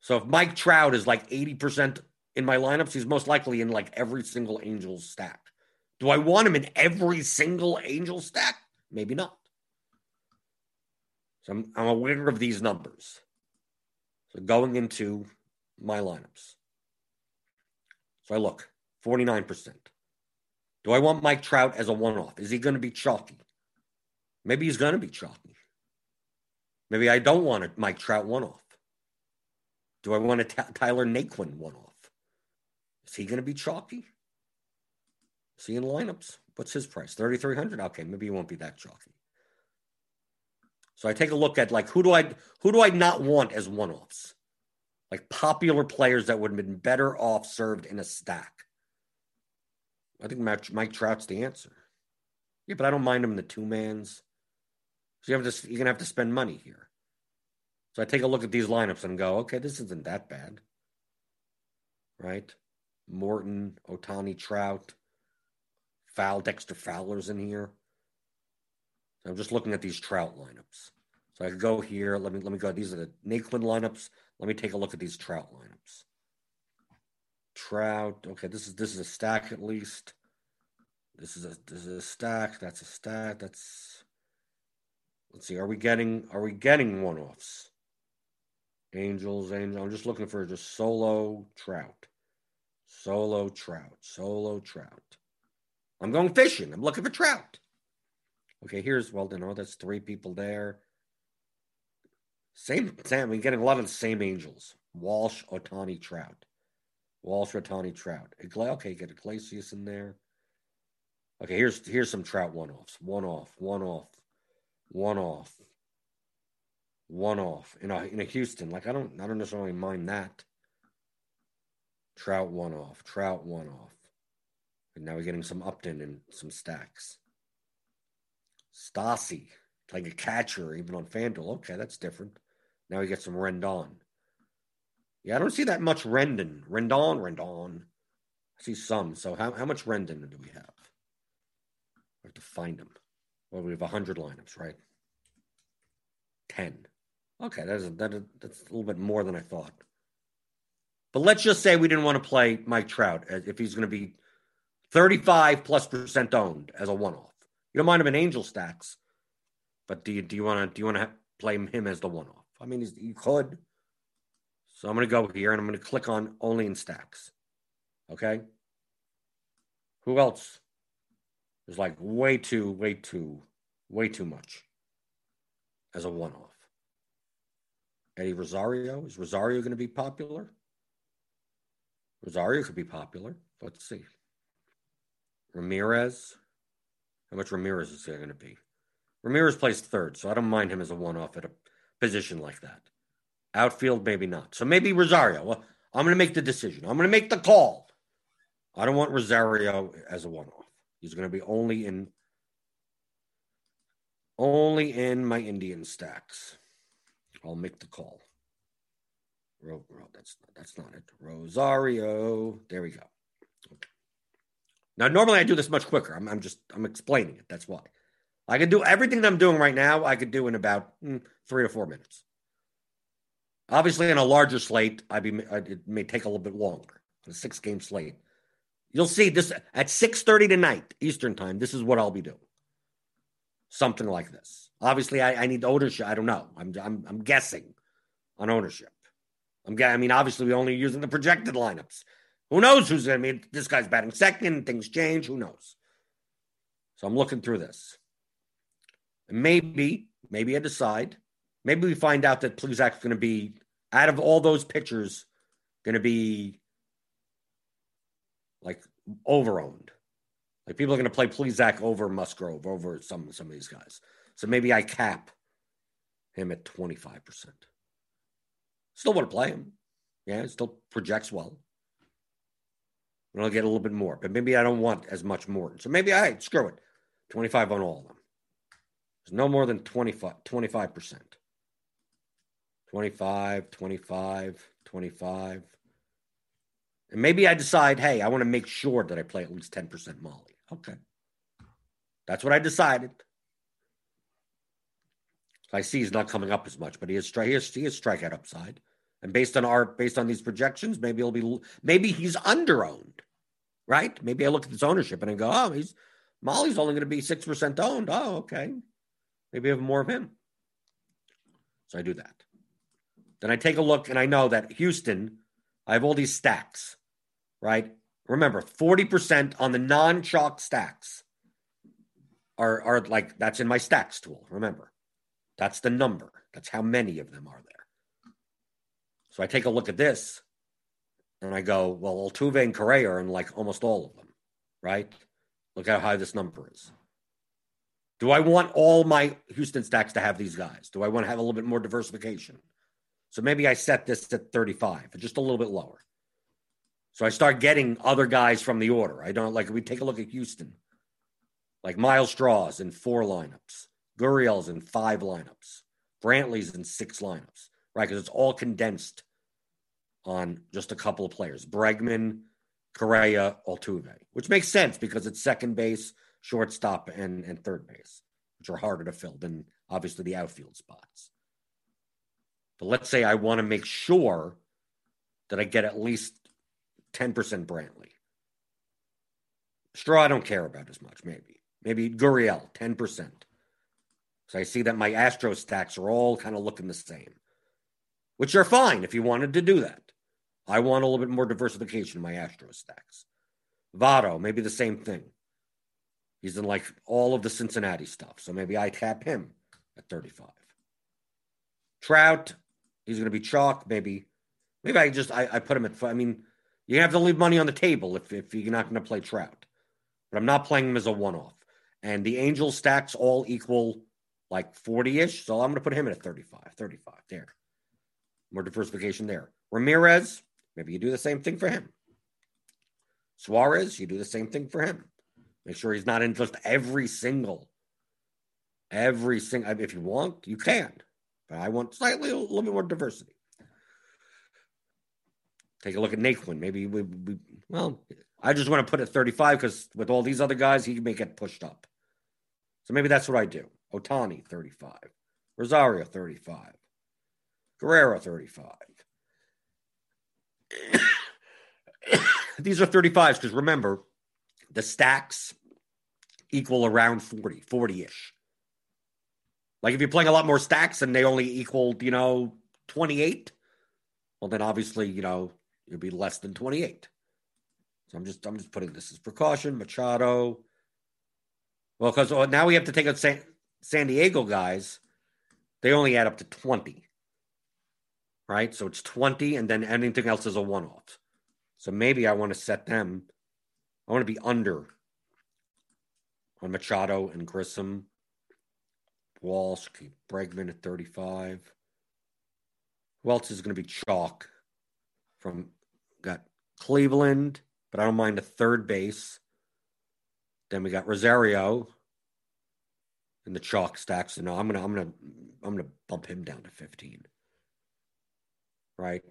So if Mike Trout is like 80% in my lineups, he's most likely in like every single Angels stack. Do I want him in every single Angel stack? Maybe not. So I'm, I'm aware of these numbers. So going into my lineups. So I look 49%. Do I want Mike Trout as a one off? Is he going to be chalky? Maybe he's going to be chalky. Maybe I don't want a Mike Trout one off. Do I want a t- Tyler Naquin one off? Is he going to be chalky? See in lineups. What's his price? 3300 Okay, maybe he won't be that chalky. So I take a look at like who do I who do I not want as one-offs? Like popular players that would have been better off served in a stack. I think Mike, Mike Trout's the answer. Yeah, but I don't mind him in the two mans. So you have to you're gonna have to spend money here. So I take a look at these lineups and go, okay, this isn't that bad. Right? Morton, Ohtani, Trout, Foul, Dexter Fowler's in here. I'm just looking at these Trout lineups. So I could go here. Let me let me go. These are the Naquin lineups. Let me take a look at these Trout lineups. Trout. Okay, this is this is a stack at least. This is a this is a stack. That's a stack. That's let's see. Are we getting are we getting one offs? Angels, Angels. I'm just looking for just solo Trout. Solo Trout. Solo Trout. I'm going fishing. I'm looking for trout. Okay, here's well, you know, that's three people there. Same, same. We're getting a lot of the same angels. Walsh, Ohtani, Trout. Walsh, Ohtani, Trout. Okay, get Iglesias in there. Okay, here's here's some Trout one offs. One off, one off, one off, one off. In a in a Houston, like I don't I don't necessarily mind that. Trout one off, Trout one off. And now we're getting some Upton and some stacks. Stassi, like a catcher, even on FanDuel. Okay, that's different. Now we get some Rendon. Yeah, I don't see that much Rendon. Rendon, Rendon. I see some. So how, how much Rendon do we have? We have to find them. Well, we have 100 lineups, right? 10. Okay, that is, that is, that's a little bit more than I thought. But let's just say we didn't want to play Mike Trout if he's going to be 35 plus percent owned as a one off. You don't mind him in angel stacks, but do you do you want to do you want to play him as the one off? I mean, you could. So I'm going to go here and I'm going to click on only in stacks. Okay. Who else? is like way too, way too, way too much as a one off. Eddie Rosario. Is Rosario going to be popular? Rosario could be popular. Let's see. Ramirez. How much Ramirez is there going to be? Ramirez plays third, so I don't mind him as a one off at a position like that. Outfield, maybe not. So maybe Rosario. Well, I'm going to make the decision. I'm going to make the call. I don't want Rosario as a one off. He's going to be only in only in my Indian stacks. I'll make the call. Ro, Ro, that's that's not it. Rosario. There we go. Now, normally I do this much quicker. I'm, I'm just I'm explaining it. That's why. I could do everything that I'm doing right now. I could do in about mm, three or four minutes. Obviously, in a larger slate, I'd be it may take a little bit longer. A six game slate. You'll see this at six thirty tonight Eastern time. This is what I'll be doing. Something like this. Obviously, I, I need ownership. I don't know. I'm I'm I'm guessing on ownership. I'm I mean, obviously, we're only using the projected lineups. Who knows who's going to be? This guy's batting second. Things change. Who knows? So I'm looking through this. Maybe, maybe I decide. Maybe we find out that Plesac's going to be, out of all those pitchers, going to be like overowned. Like people are going to play Plesac over Musgrove, over some some of these guys. So maybe I cap him at 25%. Still want to play him. Yeah, still projects well and I'll get a little bit more. But maybe I don't want as much more. So maybe I screw it. 25 on all of them. There's no more than 25, 25%. 25, 25, 25. And maybe I decide, hey, I want to make sure that I play at least 10% Mahle. Okay. That's what I decided. I see he's not coming up as much, but he is, he he is strikeout upside. And based on our based on these projections, maybe he'll be maybe he's underowned right? Maybe I look at this ownership and I go, oh, he's Mahle's only going to be six percent owned. Oh, okay. Maybe I have more of him. So I do that. Then I take a look and I know that Houston, I have all these stacks, right? Remember, 40% on the non-chalk stacks are, are like that's in my stacks tool. Remember, that's the number. That's how many of them are there. So I take a look at this and I go, well, Altuve and Correa are in like almost all of them, right? Look how high this number is. Do I want all my Houston stacks to have these guys? Do I want to have a little bit more diversification? So maybe I set this at 35, just a little bit lower. So I start getting other guys from the order. I don't like we take a look at Houston, like Myles Straw's in four lineups, Gurriel's in five lineups, Brantley's in six lineups, right? Because it's all condensed on just a couple of players Bregman, Correa, Altuve, which makes sense because it's second base, shortstop, and, and third base, which are harder to fill than obviously the outfield spots. But let's say I want to make sure that I get at least 10% Brantley. Straw, I don't care about as much, maybe. Maybe Gurriel, 10%. So I see that my Astro stacks are all kind of looking the same, which are fine if you wanted to do that. I want a little bit more diversification in my Astro stacks. Votto, maybe the same thing. He's in like all of the Cincinnati stuff. So maybe I tap him at 35. Trout, he's going to be chalk. Maybe, maybe I just I, I put him at. I mean, you have to leave money on the table if if you're not going to play Trout. But I'm not playing him as a one-off. And the Angel stacks all equal like 40-ish. So I'm going to put him at a 35, 35 there. More diversification there. Ramirez, maybe you do the same thing for him. Suarez, you do the same thing for him. Make sure he's not in just every single, every single. If you want, you can, but I want slightly a little bit more diversity. Take a look at Naquin. Maybe we, we well, I just want to put it 35 because with all these other guys, he may get pushed up. So maybe that's what I do. Ohtani, 35. Rosario, 35. Guerrero, 35. These are 35s because remember, the stacks equal around 40, 40 ish. Like if you're playing a lot more stacks and they only equal, you know, 28, well, then obviously, you know, it'd be less than 28. So I'm just, I'm just putting this as precaution. Machado. Well, because oh, now we have to take out San, San Diego guys. They only add up to 20. Right. So it's 20, and then anything else is a one off. So maybe I want to set them I want to be under on Machado and Grisham. Walsh, keep Bregman at 35. Who else is going to be chalk? From got Cleveland, but I don't mind a third base. Then we got Rosario in the chalk stack. So no, I'm gonna I'm gonna I'm gonna bump him down to 15. Right?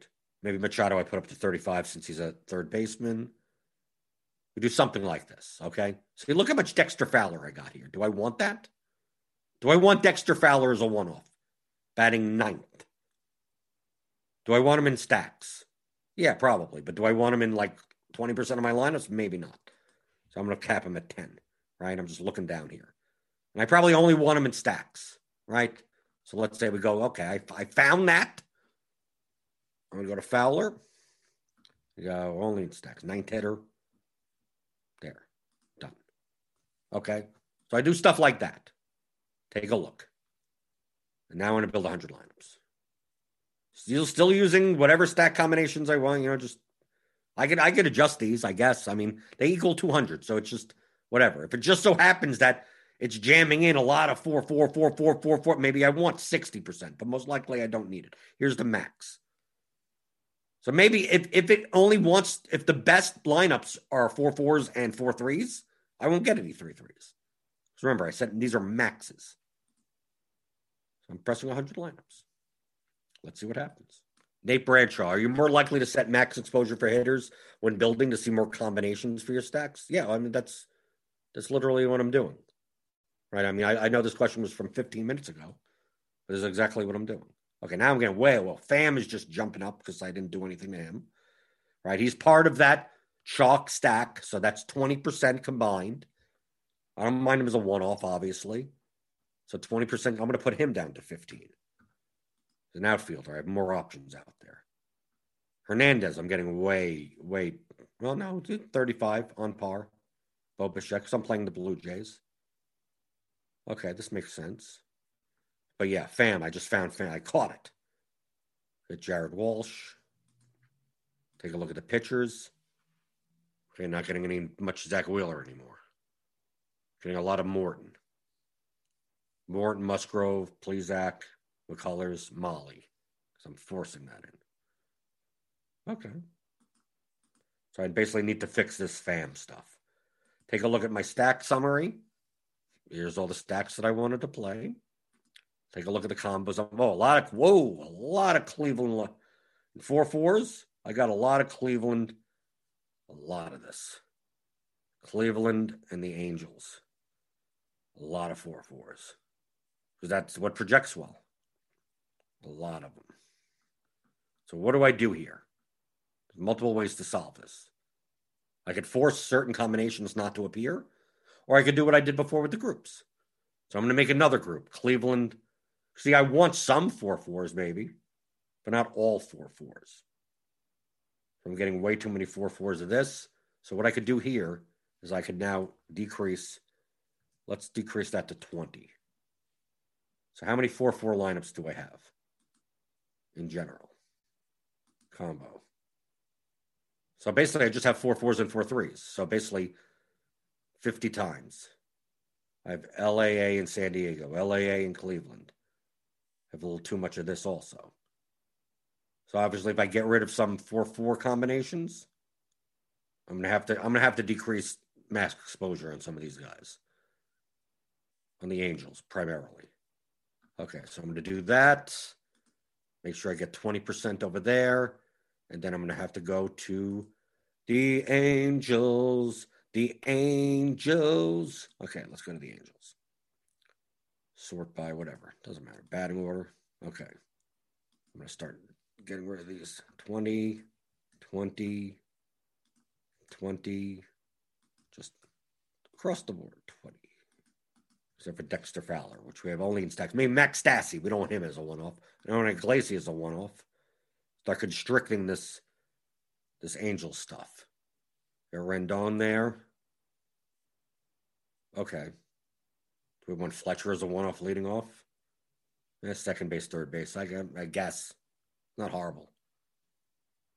Maybe Machado I put up to 35 since he's a third baseman. We do something like this, okay? So look how much Dexter Fowler I got here. Do I want that? Do I want Dexter Fowler as a one off, batting ninth? Do I want him in stacks? Yeah, probably. But do I want him in like 20% of my lineups? Maybe not. So I'm going to cap him at 10, right? I'm just looking down here. And I probably only want him in stacks, right? So let's say we go, okay, I, I found that. I'm going to go to Fowler. go only in stacks. Ninth hitter, There, done. Okay. So I do stuff like that. Take a look. And now I want to build 100 lineups. Still, still using whatever stack combinations I want. You know, just I could I could adjust these. I guess. I mean, they equal 200, so it's just whatever. If it just so happens that it's jamming in a lot of four, four, four, four, four, four, maybe I want 60%, but most likely I don't need it. Here's the max. So maybe if, if it only wants, if the best lineups are four fours and four threes, I won't get any three threes. So remember, I said these are maxes. So I'm pressing 100 lineups. Let's see what happens. Nate Bradshaw, are you more likely to set max exposure for hitters when building to see more combinations for your stacks? Yeah, I mean that's that's literally what I'm doing. Right? I mean, I, I know this question was from 15 minutes ago, but this is exactly what I'm doing. Okay, now I'm getting way well. Pham is just jumping up because I didn't do anything to him. Right? He's part of that chalk stack. So that's 20% combined. I don't mind him as a one off, obviously. So 20%, I'm going to put him down to 15. As an outfielder, I have more options out there. Hernandez, I'm getting way, way, well, no, 35 on par. Bo Bichette, I'm playing the Blue Jays. Okay, this makes sense. But yeah, Pham, I just found Pham. I caught it. Got Jared Walsh. Take a look at the pitchers. Okay, not getting any much Zack Wheeler anymore. Getting a lot of Morton. Morton, Musgrove, please Plesac, McCullers, Mahle. Because I'm forcing that in. Okay. So I basically need to fix this Pham stuff. Take a look at my stack summary. Here's all the stacks that I wanted to play. Take a look at the combos. Oh, a lot of whoa, a lot of Cleveland four fours. I got a lot of Cleveland, a lot of this. Cleveland and the Angels. A lot of four fours. Because that's what projects well. A lot of them. So what do I do here? There's multiple ways to solve this. I could force certain combinations not to appear, or I could do what I did before with the groups. So I'm going to make another group, Cleveland. See, I want some four fours maybe, but not all four fours. I'm getting way too many four fours of this. So what I could do here is I could now decrease. Let's decrease that to 20. So how many four four lineups do I have in general? Combo. So basically, I just have four fours and four threes. So basically, 50 times. I have LAA in San Diego, LAA in Cleveland. Have a little too much of this also. So obviously, if I get rid of some four four combinations, I'm gonna have to I'm gonna have to decrease max exposure on some of these guys. On the Angels primarily. Okay, so I'm gonna do that. Make sure I get 20% over there. And then I'm gonna have to go to the Angels. The Angels. Okay, let's go to the Angels. Sort by whatever. Doesn't matter. Batting order. Okay. I'm going to start getting rid of these 20, 20, 20, just across the board 20. Except for Dexter Fowler, which we have only in stacks. Maybe Max Stassi. We don't want him as a one off. I don't want Iglesias as a one off. Start constricting this this angel stuff. Got Rendon there. Okay. Do we want Fletcher as a one off leading off? Yeah, second base, third base. I, guess. Not horrible.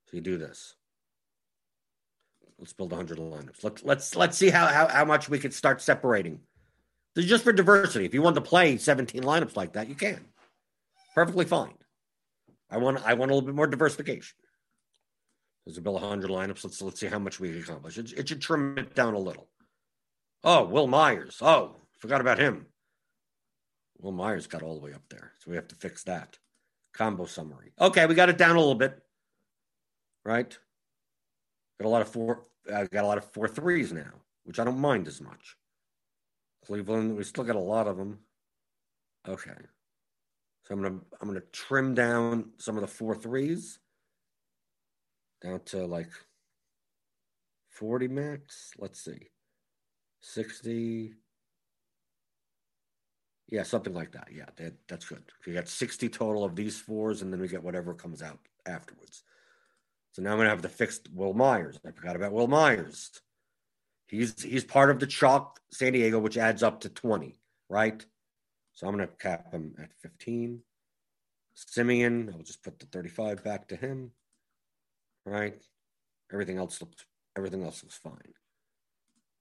So you do this. Let's build 100 lineups. Let's let's let's see how how, how much we can start separating. This is just for diversity. If you want to play 17 lineups like that, you can. Perfectly fine. I want I want a little bit more diversification. Let's build 100 lineups. Let's let's see how much we can accomplish. It, it should trim it down a little. Oh, Wil Myers. Oh, forgot about him. Wil Myers got all the way up there, so we have to fix that. Combo summary. Okay, we got it down a little bit. Right? Got a lot of four. Uh, got a lot of four threes now, which I don't mind as much. Cleveland, we still got a lot of them. Okay, so I'm gonna I'm gonna trim down some of the four threes down to like 40 max. Let's see, 60. Yeah, something like that. Yeah, that, that's good. We got 60 total of these fours, and then we get whatever comes out afterwards. So now I'm gonna have to fix Wil Myers. I forgot about Wil Myers. He's he's part of the chalk San Diego, which adds up to 20, right? So I'm gonna cap him at 15. Semien, I'll just put the 35 back to him. Right? Everything else looks everything else looks fine.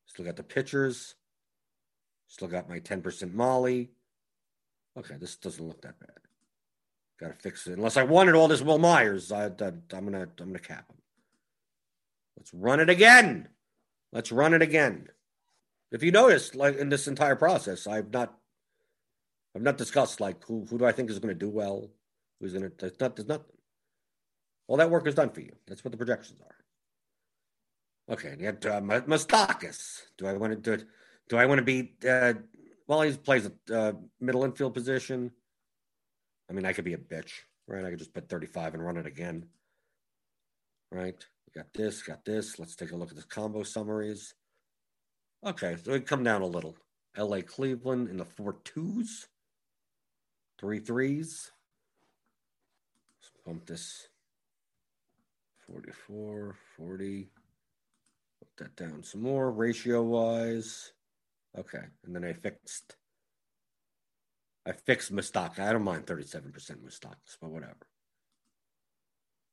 Still got the pitchers. Still got my 10% Mahle. Okay, this doesn't look that bad. Got to fix it. Unless I wanted all this Wil Myers, I, am gonna I'm gonna cap him. Let's run it again. Let's run it again. If you notice, like in this entire process, I've not I've not discussed like who who do I think is going to do well, who's going to. There's not. There's nothing. All that work is done for you. That's what the projections are. Okay, you have uh, Moustakas. Do I want to do? It? Do I want to be? Uh, well, he plays a uh, middle infield position. I mean, I could be a bitch, right? I could just put 35 and run it again, right? We got this, got this. Let's take a look at the combo summaries. Okay, so we come down a little. LA Cleveland in the four twos, three threes. Let's bump this 44, 40. Put that down some more ratio wise. Okay, and then I fixed. I fixed Moustakas. I don't mind 37% Moustakas, but whatever.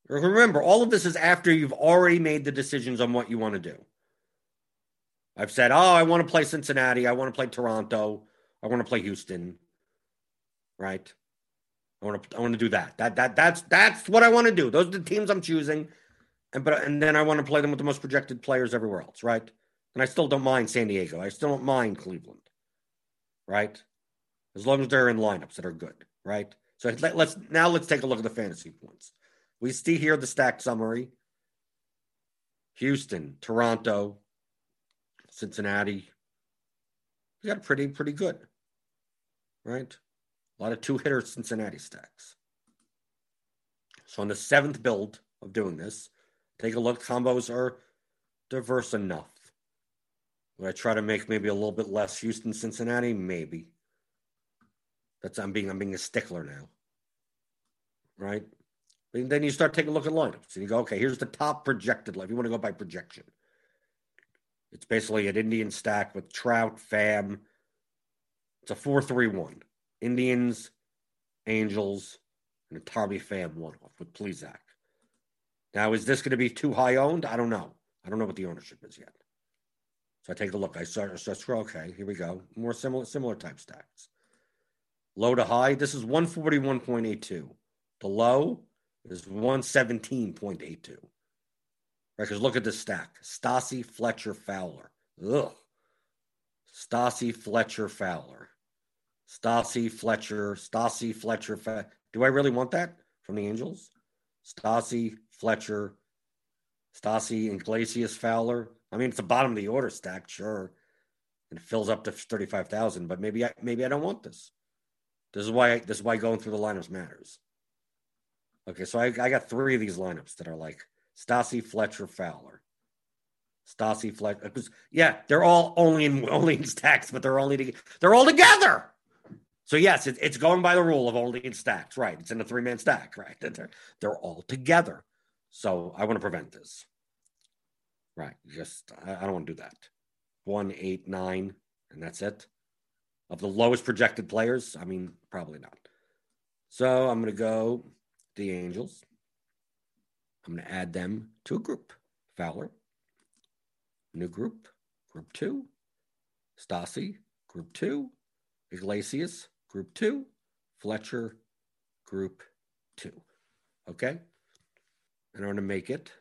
Remember, all of this is after you've already made the decisions on what you want to do. I've said, oh, I want to play Cincinnati. I want to play Toronto. I want to play Houston. Right? I want to I want to do that. That that that's that's what I want to do. Those are the teams I'm choosing. And but and then I want to play them with the most projected players everywhere else, right? And I still don't mind San Diego. I still don't mind Cleveland. Right? As long as they're in lineups that are good, right? So let, let's now let's take a look at the fantasy points. We see here the stack summary. Houston, Toronto, Cincinnati. We got pretty, pretty good. Right? A lot of two hitter Cincinnati stacks. So on the seventh build of doing this, take a look. Combos are diverse enough. Would I try to make maybe a little bit less Houston Cincinnati? Maybe. That's I'm being I'm being a stickler now. Right? And then you start taking a look at lineups and you go, okay, here's the top projected If you want to go by projection. It's basically an Indian stack with Trout, Pham. It's a 4 3 1. Indians, Angels, and a Tommy Pham one off with Plesac. Now, is this going to be too high owned? I don't know. I don't know what the ownership is yet. So I take a look. I start, I scroll. Okay, here we go. More similar, similar type stacks. Low to high. This is 141.82. The low is 117.82. Right, because look at this stack. Stassi, Fletcher, Fowler. Ugh. Stassi, Fletcher, Fowler. Stassi, Fletcher, Stassi, Fletcher. Fa- Do I really want that from the Angels? Stassi, Fletcher, Stassi, Iglesias, Fowler. I mean, it's the bottom of the order stack, sure. And it fills up to 35,000, but maybe I, maybe I don't want this. This is why this is why going through the lineups matters. Okay, so I, I got three of these lineups that are like Stassi, Fletcher, Fowler. Stassi, Fletcher. Uh, yeah, they're all only in only in stacks, but they're only they're all together. So yes, it, it's going by the rule of only in stacks, right? It's in a three man stack, right? They're they're all together. So I want to prevent this. Right. Just I, I don't want to do that. One, eight, nine, and that's it. Of the lowest projected players, I mean, probably not. So I'm going to go the Angels. I'm going to add them to a group. Fowler, new group, group two. Stassi, group two. Iglesias, group two. Fletcher, group two. Okay? And I'm going to make it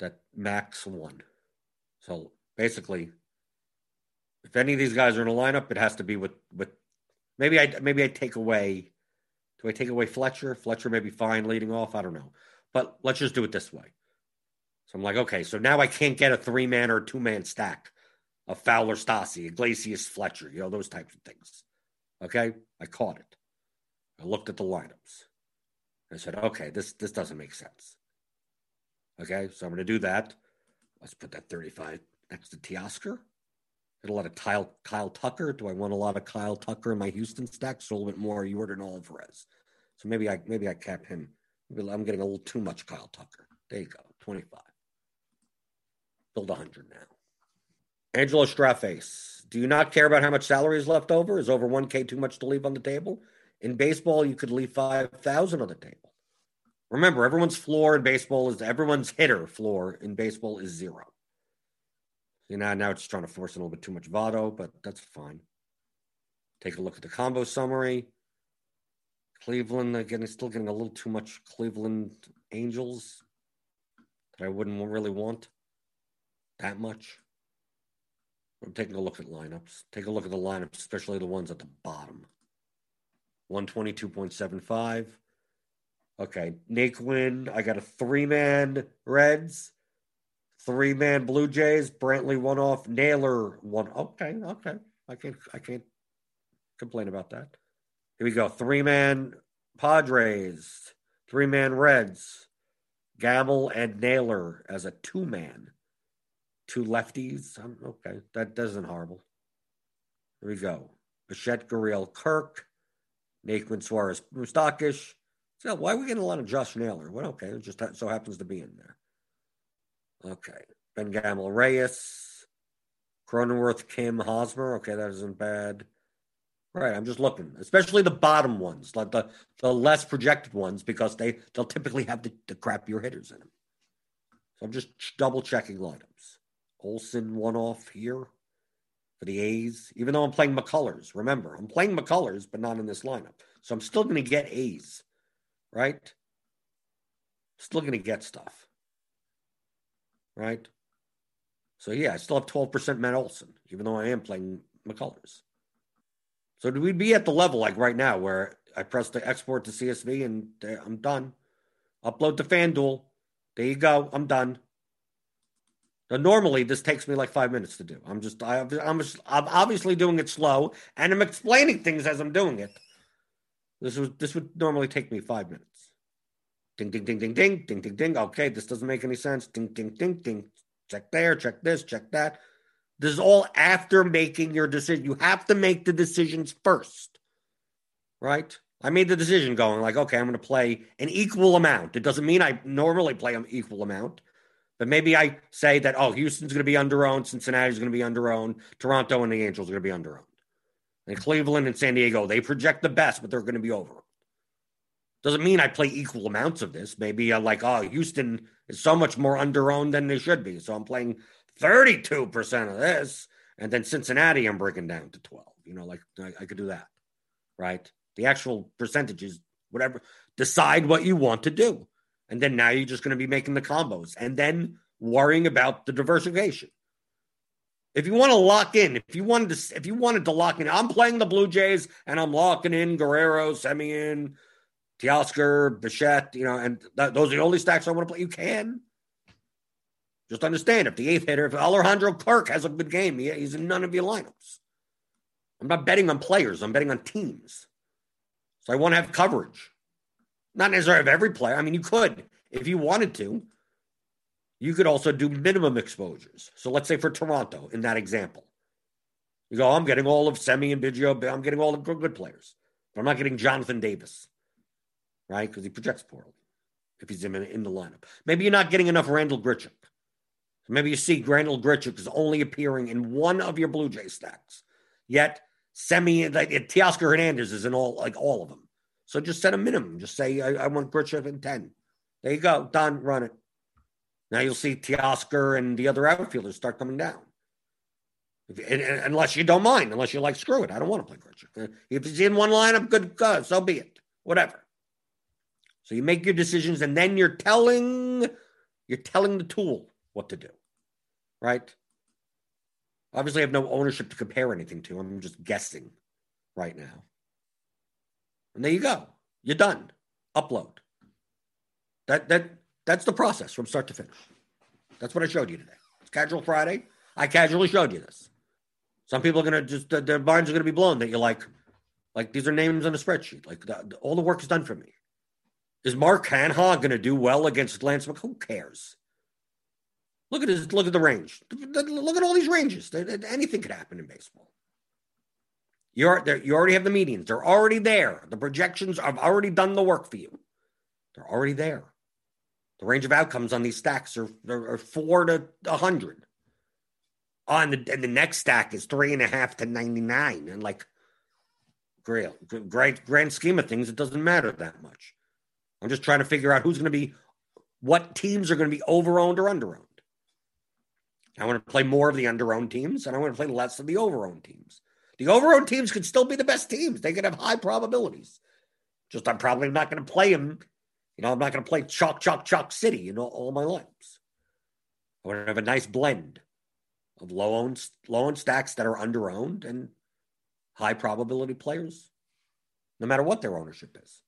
that max one. So basically, if any of these guys are in a lineup, it has to be with with maybe I maybe I take away do I take away Fletcher? Fletcher may be fine leading off. I don't know. But let's just do it this way. So I'm like, okay, so now I can't get a three man or two man stack of Fowler Stassi, Iglesias Fletcher, you know, those types of things. Okay. I caught it. I looked at the lineups. I said, okay, this this doesn't make sense. Okay, so I'm gonna do that. Let's put that 35 next to Teoscar. Get a lot of Kyle Kyle Tucker. Do I want a lot of Kyle Tucker in my Houston stacks? A little bit more Yordan Alvarez. So maybe I maybe I cap him. Maybe I'm getting a little too much Kyle Tucker. There you go, 25. Build 100 now. Angelo Straface. Do you not care about how much salary is left over? Is over 1K too much to leave on the table? In baseball, you could leave 5,000 on the table. Remember, everyone's floor in baseball is everyone's hitter floor in baseball is zero. You know, now it's trying to force a little bit too much Votto, but that's fine. Take a look at the combo summary. Cleveland, again, is still getting a little too much Cleveland Angels that I wouldn't really want that much. I'm taking a look at lineups. Take a look at the lineups, especially the ones at the bottom. 122.75. Okay. Naquin, I got a three man Reds. Three man Blue Jays, Brantley one off, Naylor one. Okay, okay. I can't I can't complain about that. Here we go. Three man Padres, three man Reds, Gamel and Naylor as a two man. Two lefties. I'm, okay, that doesn't horrible. Here we go. Bichette Gurriel Kirk, Naquin Suarez Moustakas. So why are we getting a lot of Josh Naylor? Well, okay, it just so happens to be in there. Okay. Ben Gamel Reyes. Cronenworth Kim Hosmer. Okay, that isn't bad. Right. I'm just looking, especially the bottom ones, like the, the less projected ones, because they, they'll typically have the, the crappier hitters in them. So I'm just double checking lineups. Olson one off here for the A's, even though I'm playing McCullers. Remember, I'm playing McCullers, but not in this lineup. So I'm still going to get A's, right? Still going to get stuff, right? So yeah, I still have 12% Matt Olson, even though I am playing McCullers. So do we be at the level like right now where I press the export to CSV and I'm done? Upload to FanDuel. There you go. I'm done. Now, normally, this takes me like five minutes to do. I'm just, I, I'm, just, I'm obviously doing it slow, and I'm explaining things as I'm doing it. This would, this would normally take me five minutes. Ding, ding, ding, ding, ding, ding, ding, ding. Okay, this doesn't make any sense. Ding, ding, ding, ding. Check there, check this, check that. This is all after making your decision. You have to make the decisions first, right? I made the decision going like, okay, I'm going to play an equal amount. It doesn't mean I normally play an equal amount. But maybe I say that, oh, Houston's going to be under owned, Cincinnati's going to be under owned, Toronto and the Angels are going to be under owned. And Cleveland and San Diego, they project the best, but they're going to be over. Doesn't mean I play equal amounts of this. Maybe I'm like, oh, Houston is so much more under owned than they should be. So I'm playing 32% of this. And then Cincinnati, I'm breaking down to 12. You know, like I, I could do that, right? The actual percentages, whatever. Decide what you want to do. And then now you're just going to be making the combos and then worrying about the diversification. If you want to lock in, if you wanted to, if you wanted to lock in, I'm playing the Blue Jays and I'm locking in Guerrero, Semien, Teoscar, Bichette, you know, and th- those are the only stacks I want to play. You can. Just understand if the eighth hitter, if Alejandro Kirk has a good game, he, he's in none of your lineups. I'm not betting on players, I'm betting on teams. So I want to have coverage. Not necessarily of every player. I mean, you could if you wanted to. You could also do minimum exposures. So let's say for Toronto, in that example, you go, oh, I'm getting all of Semi and Biggio, I'm getting all the good, players, but I'm not getting Jonathan Davis, right? Because he projects poorly if he's in, in the lineup. Maybe you're not getting enough Randall Grichuk. Maybe you see Randall Grichuk is only appearing in one of your Blue Jay stacks, yet Semi like Teoscar Hernandez is in all like all of them. So just set a minimum. Just say, I, I want Grichuk in 10. There you go. Done. Run it. Now you'll see Teoscar and the other outfielders start coming down. If, and, and, unless you don't mind, unless you're like, screw it, I don't want to play Grichuk. Uh, if he's in one lineup, good, good, so be it. Whatever. So you make your decisions, and then you're telling you're telling the tool what to do, right? Obviously, I have no ownership to compare anything to. I'm just guessing right now. And there you go. You're done. Upload. That that that's the process from start to finish. That's what I showed you today. It's casual Friday. I casually showed you this. Some people are gonna just their minds are gonna be blown that you're like, like these are names on a spreadsheet. Like the, all the work is done for me. Is Mark Canha gonna do well against Lance Mc? Who cares? Look at his look at the range. Look at all these ranges. Anything could happen in baseball. You're you already have the meetings. They're already there. The projections have already done the work for you. They're already there. The range of outcomes on these stacks are, are, are four to a hundred. On the and the next stack is three and a half to ninety nine, and like, great, grand scheme of things, it doesn't matter that much. I'm just trying to figure out who's going to be, what teams are going to be over owned or under owned. I want to play more of the under owned teams, and I want to play less of the over owned teams. The overall teams could still be the best teams. They could have high probabilities. Just I'm probably not going to play them. You know, I'm not going to play chalk, chalk, chalk city in all, all my lineups. I want to have a nice blend of low owned low owned stacks that are under owned and high probability players, no matter what their ownership is.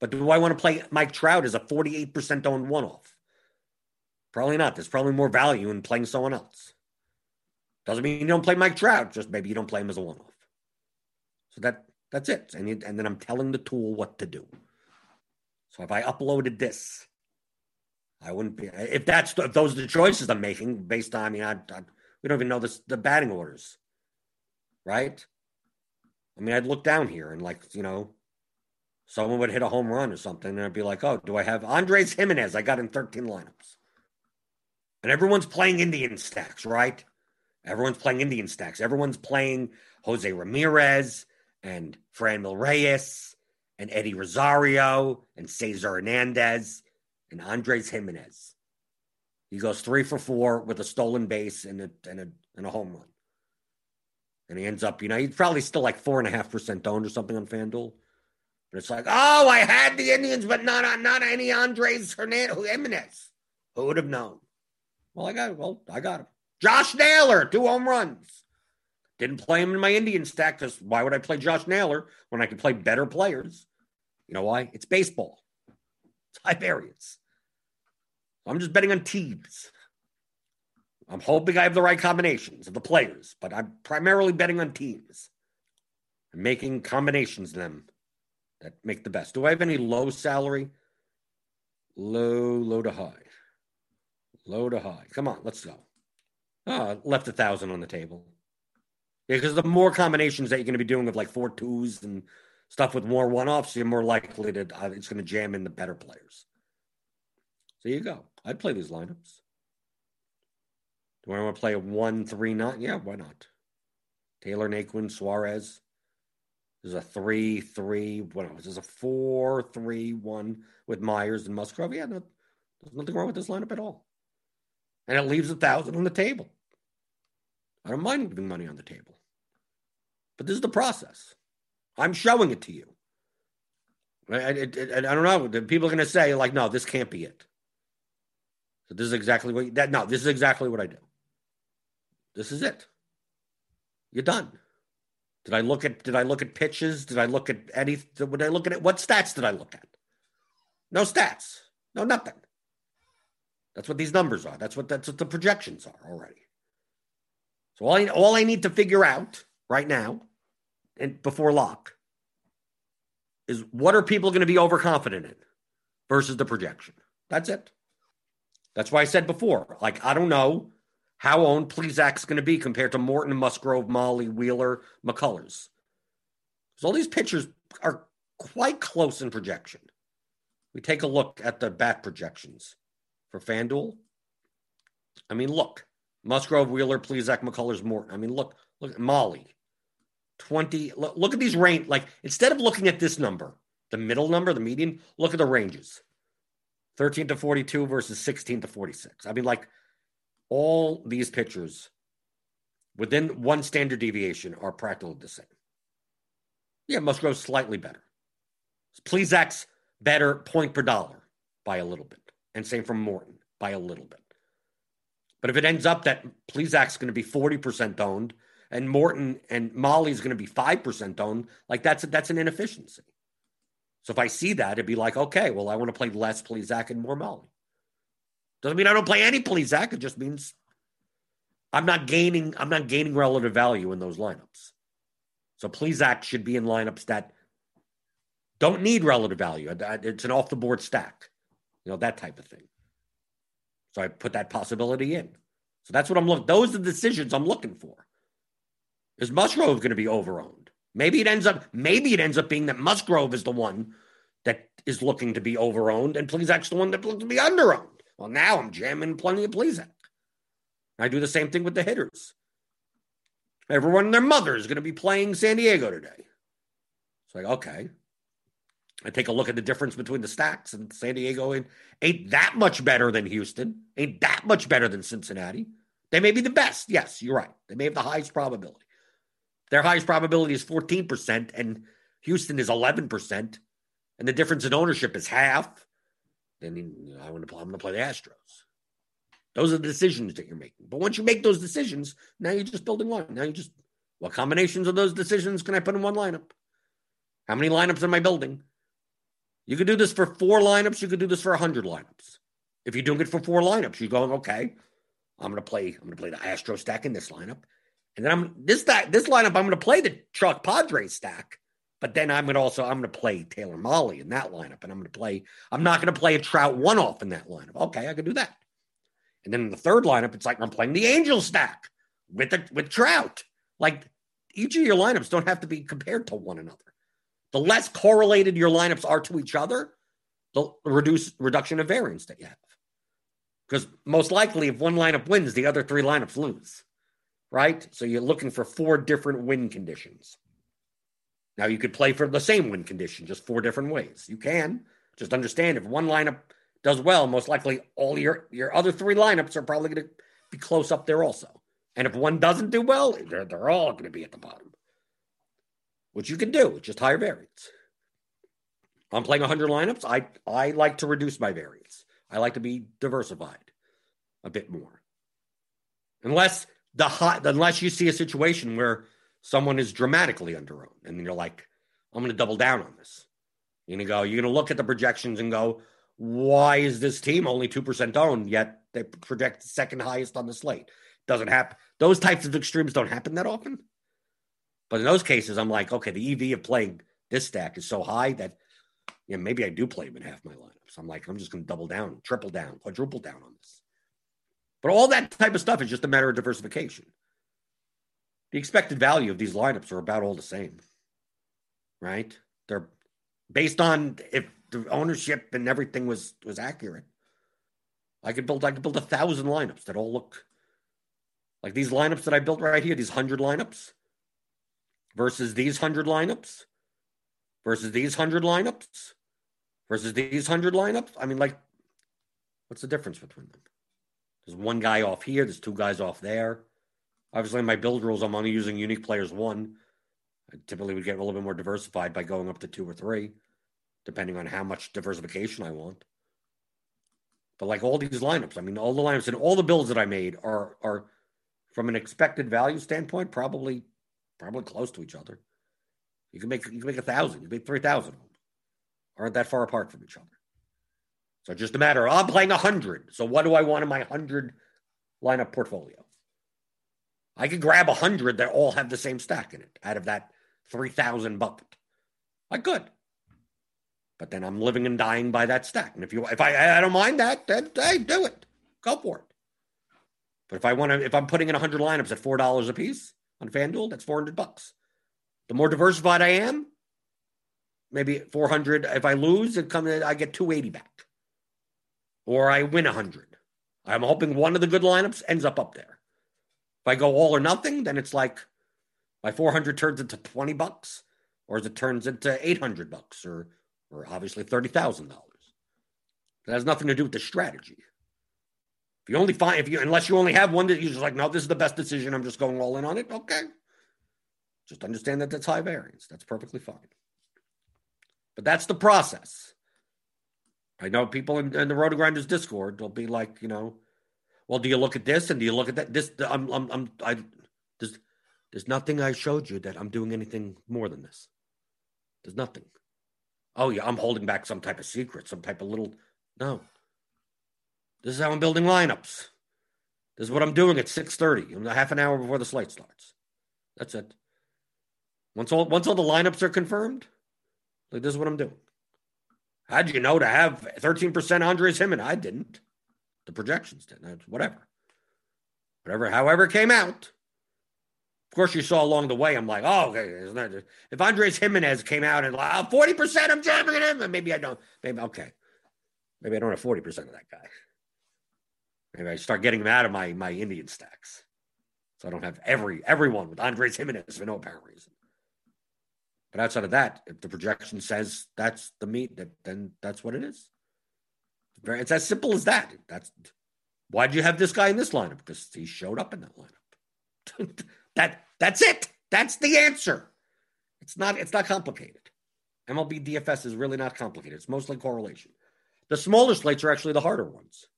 But do I want to play Mike Trout as a 48% owned one off? Probably not. There's probably more value in playing someone else. Doesn't mean you don't play Mike Trout, just maybe you don't play him as a one off. So that that's it. And, and then I'm telling the tool what to do. So if I uploaded this, I wouldn't be if that's if those are the choices I'm making based on I mean I, I we don't even know this the batting orders, right? I mean I'd look down here and like you know someone would hit a home run or something and I'd be like oh do I have Andres Gimenez? I got in 13 lineups, and everyone's playing Indian stacks right? Everyone's playing Indian stacks. Everyone's playing Jose Ramirez and Franmil Reyes and Eddie Rosario and Cesar Hernandez and Andres Gimenez. He goes three for four with a stolen base and a, and a, and a home run. And he ends up, you know, he's probably still like four and a half percent owned or something on FanDuel. But it's like, oh, I had the Indians, but not not any Andres Hernandez Gimenez. Who would have known? Well, I got well, I got him. Josh Naylor, two home runs. Didn't play him in my Indian stack because why would I play Josh Naylor when I could play better players? You know why? It's baseball. It's high variance. I'm just betting on teams. I'm hoping I have the right combinations of the players, but I'm primarily betting on teams and making combinations of them that make the best. Do I have any low salary? Low, low to high. Low to high. Come on, let's go. Oh, left a thousand on the table. Yeah, because the more combinations that you're going to be doing with like four twos and stuff with more one offs, you're more likely to uh, it's going to jam in the better players. So you go. I'd play these lineups. Do I want to play a one three nine? Yeah, why not? Tyler Naquin, Suarez. There's a three three. What this? A four three one with Myers and Musgrove. Yeah, no, there's nothing wrong with this lineup at all. And it leaves a thousand on the table. I don't mind leaving money on the table. But this is the process. I'm showing it to you. I, I, I, I don't know. People are going to say, like, no, this can't be it. So this is exactly what you, that. No, this is exactly what I do. This is it. You're done. Did I look at? Did I look at pitches? Did I look at any? Did I look at it? What stats did I look at? No stats. No nothing. That's what these numbers are. That's what that's what the projections are already. So all I, all I need to figure out right now and before lock is what are people going to be overconfident in versus the projection. That's it. That's why I said before, like I don't know how owned Plesac's going to be compared to Morton, Musgrove, Mahle, Wheeler, McCullers. So all these pitchers are quite close in projection. We take a look at the bat projections for FanDuel. I mean, look, Musgrove, Wheeler, Plesac, McCullers, Morton. I mean, look, look at Mahle. 20. Look, look at these range. Like, instead of looking at this number, the middle number, the median, look at the ranges 13 to 42 versus 16 to 46. I mean, like, all these pitchers within one standard deviation are practically the same. Yeah, Musgrove's slightly better. Plesac's better point per dollar by a little bit. And same from Morton by a little bit. But if it ends up that Plesac's going to be 40% owned and Morton and Mahle's going to be 5% owned, like that's a, that's an inefficiency. So if I see that, it'd be like, okay, well, I want to play less Plesac and more Mahle. Doesn't mean I don't play any Plesac. It just means I'm not gaining, I'm not gaining relative value in those lineups. So Plesac should be in lineups that don't need relative value. It's an off the board stack, you know, that type of thing. So I put that possibility in. So that's what I'm looking. Those are the decisions I'm looking for. Is Musgrove going to be overowned? Maybe it ends up. Maybe it ends up being that Musgrove is the one that is looking to be overowned, and Plesac's the one that looks to be underowned. Well, now I'm jamming plenty of Plesac. I do the same thing with the hitters. Everyone and their mother is going to be playing San Diego today. It's like, okay, I take a look at the difference between the stacks, and San Diego ain't, ain't that much better than Houston, ain't that much better than Cincinnati. They may be the best. Yes, you're right. They may have the highest probability. Their highest probability is 14%, and Houston is 11%, and the difference in ownership is half. Then I want to play, I'm going to play the Astros. Those are the decisions that you're making. But once you make those decisions, now you're just building one. Now you just, what combinations of those decisions can I put in one lineup? How many lineups am I building? You could do this for four lineups. You could do this for 100 lineups. If you're doing it for four lineups, you're going, okay, I'm going to play, I'm going to play the Astro stack in this lineup. And then I'm this stack, this lineup, I'm going to play the Chuck Padre stack. But then I'm going to also, I'm going to play Tyler Mahle in that lineup. And I'm going to play, I'm not going to play a Trout one off in that lineup. Okay, I could do that. And then in the third lineup, it's like I'm playing the Angel stack with the, with Trout. Like each of your lineups don't have to be compared to one another the less correlated your lineups are to each other, the reduce reduction of variance that you have. Because most likely, if one lineup wins, the other three lineups lose, right? So you're looking for four different win conditions. Now you could play for the same win condition, just four different ways. You can just understand if one lineup does well, most likely all your your other three lineups are probably going to be close up there also. And if one doesn't do well, they're, they're all going to be at the bottom, which you can do just higher variance. I'm playing 100 lineups. I I like to reduce my variance. I like to be diversified a bit more, unless the hot unless you see a situation where someone is dramatically underowned, and you're like, I'm going to double down on this. You're going to go. You're going to look at the projections and go, why is this team only two percent owned yet they project second highest on the slate? Doesn't happen. Those types of extremes don't happen that often. But in those cases, I'm like, okay, the EV of playing this stack is so high that yeah, maybe I do play him in half my lineups. I'm like, I'm just going to double down, triple down, quadruple down on this. But all that type of stuff is just a matter of diversification. The expected value of these lineups are about all the same, right? They're based on if the ownership and everything was was accurate. I could build I could build a thousand lineups that all look like these lineups that I built right here, these hundred lineups versus these hundred lineups versus these hundred lineups versus these hundred lineups. I mean, like, what's the difference between them? There's one guy off here, there's two guys off there. Obviously, in my build rules, I'm only using unique players one. I typically would get a little bit more diversified by going up to two or three, depending on how much diversification I want. But like all these lineups, I mean, all the lineups and all the builds that I made are are from an expected value standpoint, probably probably close to each other. You can make you can make a thousand, you make three thousand of them. aren't that far apart from each other. So just a matter of I'm playing a hundred. So what do I want in my hundred lineup portfolio? I could grab a hundred that all have the same stack in it out of that three thousand bucket. I could. But then I'm living and dying by that stack. And if you if I I don't mind that, then hey, do it. Go for it. But if I want to, if I'm putting in 100 lineups at four dollars a piece on FanDuel, that's 400 bucks. The more diversified I am, maybe 400. If I lose, it comes, I get 280 back, or I win 100. I'm hoping one of the good lineups ends up up there. If I go all or nothing, then it's like my 400 turns into 20 bucks, or it turns into 800 bucks, or or obviously thirty thousand dollars. That has nothing to do with the strategy. If you only find if you unless you only have one that you're just like, no, this is the best decision. I'm just going all in on it. Okay. Just understand that that's high variance. That's perfectly fine. But that's the process. I know people in, in the RotoGrinders Discord will be like, you know, well, do you look at this and do you look at that? This, I'm, I'm, I'm, I, there's, there's nothing I showed you that I'm doing anything more than this. There's nothing. Oh yeah, I'm holding back some type of secret, some type of little. No, this is how I'm building lineups. This is what I'm doing at 6:30. I'm half an hour before the slate starts. That's it. Once all once all the lineups are confirmed, like this is what I'm doing. How'd you know to have 13% Andres Giménez? I didn't. The projections didn't. Whatever. Whatever, however came out. Of course, you saw along the way, I'm like, oh, okay. If Andres Giménez came out and like, 40% I'm jamming him, maybe I don't. Maybe, okay. Maybe I don't have 40% of that guy. Maybe I start getting him out of my my Indian stacks, so I don't have every everyone with Andres Giménez for no apparent reason. But outside of that, if the projection says that's the meat, then that's what it is. It's as simple as that. That's why did you have this guy in this lineup? Because he showed up in that lineup. that that's it. That's the answer. It's not. It's not complicated. MLB DFS is really not complicated. It's mostly correlation. The smaller slates are actually the harder ones.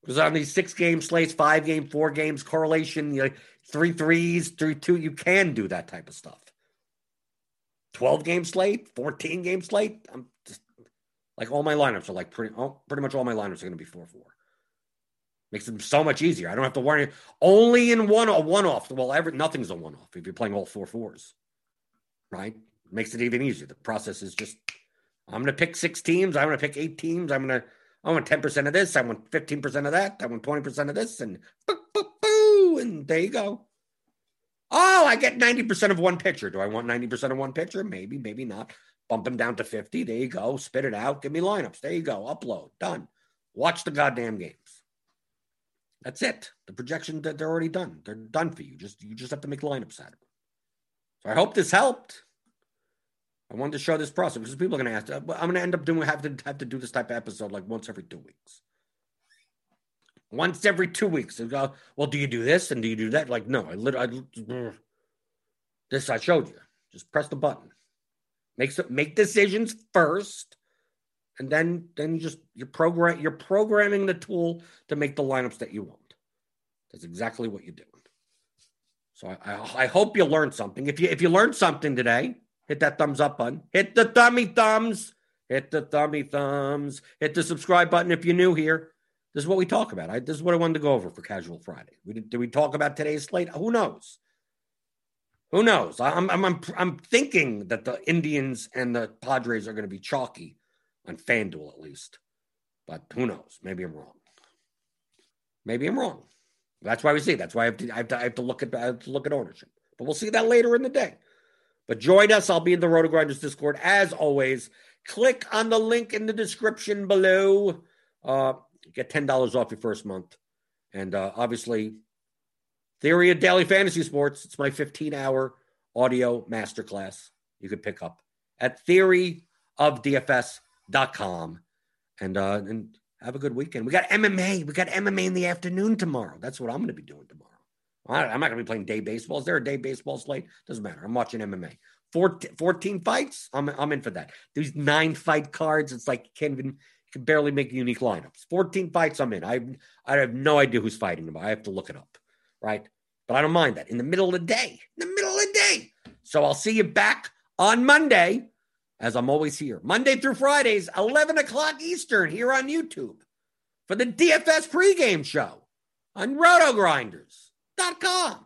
Because on these six game slates, five game, four games, correlation, you know, three threes, three two, you can do that type of stuff. 12 game slate, 14 game slate. I'm just like all my lineups are like pretty, oh, pretty much all my lineups are going to be 4 4. Makes them so much easier. I don't have to worry only in one a one off. Well, every, nothing's a one off if you're playing all four fours, right? Makes it even easier. The process is just I'm going to pick six teams. I'm going to pick eight teams. I'm going to I want 10% of this. I want 15% of that. I want 20% of this. And boo, boo, boo, and there you go. Oh, I get 90% of one picture. Do I want 90% of one picture? Maybe, maybe not. Bump them down to 50. There you go. Spit it out. Give me lineups. There you go. Upload. Done. Watch the goddamn games. That's it. The projection that they're already done. They're done for you. Just you just have to make lineups out of them. So I hope this helped. I wanted to show this process because people are going to ask. Uh, I'm going to end up doing have to have to do this type of episode like once every two weeks. Once every two weeks. Go, well, do you do this and do you do that? Like, no, I literally this I showed you. Just press the button. Make some, make decisions first, and then then you just you program you're programming the tool to make the lineups that you want. That's exactly what you're doing. So I, I, I hope you learned something. If you if you learned something today, hit that thumbs up button. Hit the thummy thumbs. Hit the thummy thumbs. Hit the subscribe button if you're new here. This is what we talk about. I, this is what I wanted to go over for Casual Friday. We did, we talk about today's slate? Who knows? Who knows? I'm, I'm, I'm, I'm thinking that the Indians and the Padres are going to be chalky on FanDuel at least. But who knows? Maybe I'm wrong. Maybe I'm wrong. That's why we see. That's why I have to, I have to, I have to look at I have to look at ownership. But we'll see that later in the day. But join us. I'll be in the RotoGrinders Discord as always. Click on the link in the description below. Uh, get ten dollars off your first month, and uh, obviously, Theory of Daily Fantasy Sports. It's my fifteen-hour audio masterclass. You could pick up at theoryofdfs.com. and uh, and have a good weekend. We got MMA. We got MMA in the afternoon tomorrow. That's what I'm going to be doing tomorrow. I'm not going to be playing day baseball. Is there a day baseball slate? Doesn't matter. I'm watching MMA. 14, 14 fights. I'm I'm in for that. These nine fight cards. It's like you can't even can barely make unique lineups. 14 fights. I'm in. I I have no idea who's fighting them. I have to look it up. Right. But I don't mind that in the middle of the day. In the middle of the day. So I'll see you back on Monday, as I'm always here. Monday through Fridays, 11 o'clock Eastern, here on YouTube for the DFS pregame show on rotogrinders.com.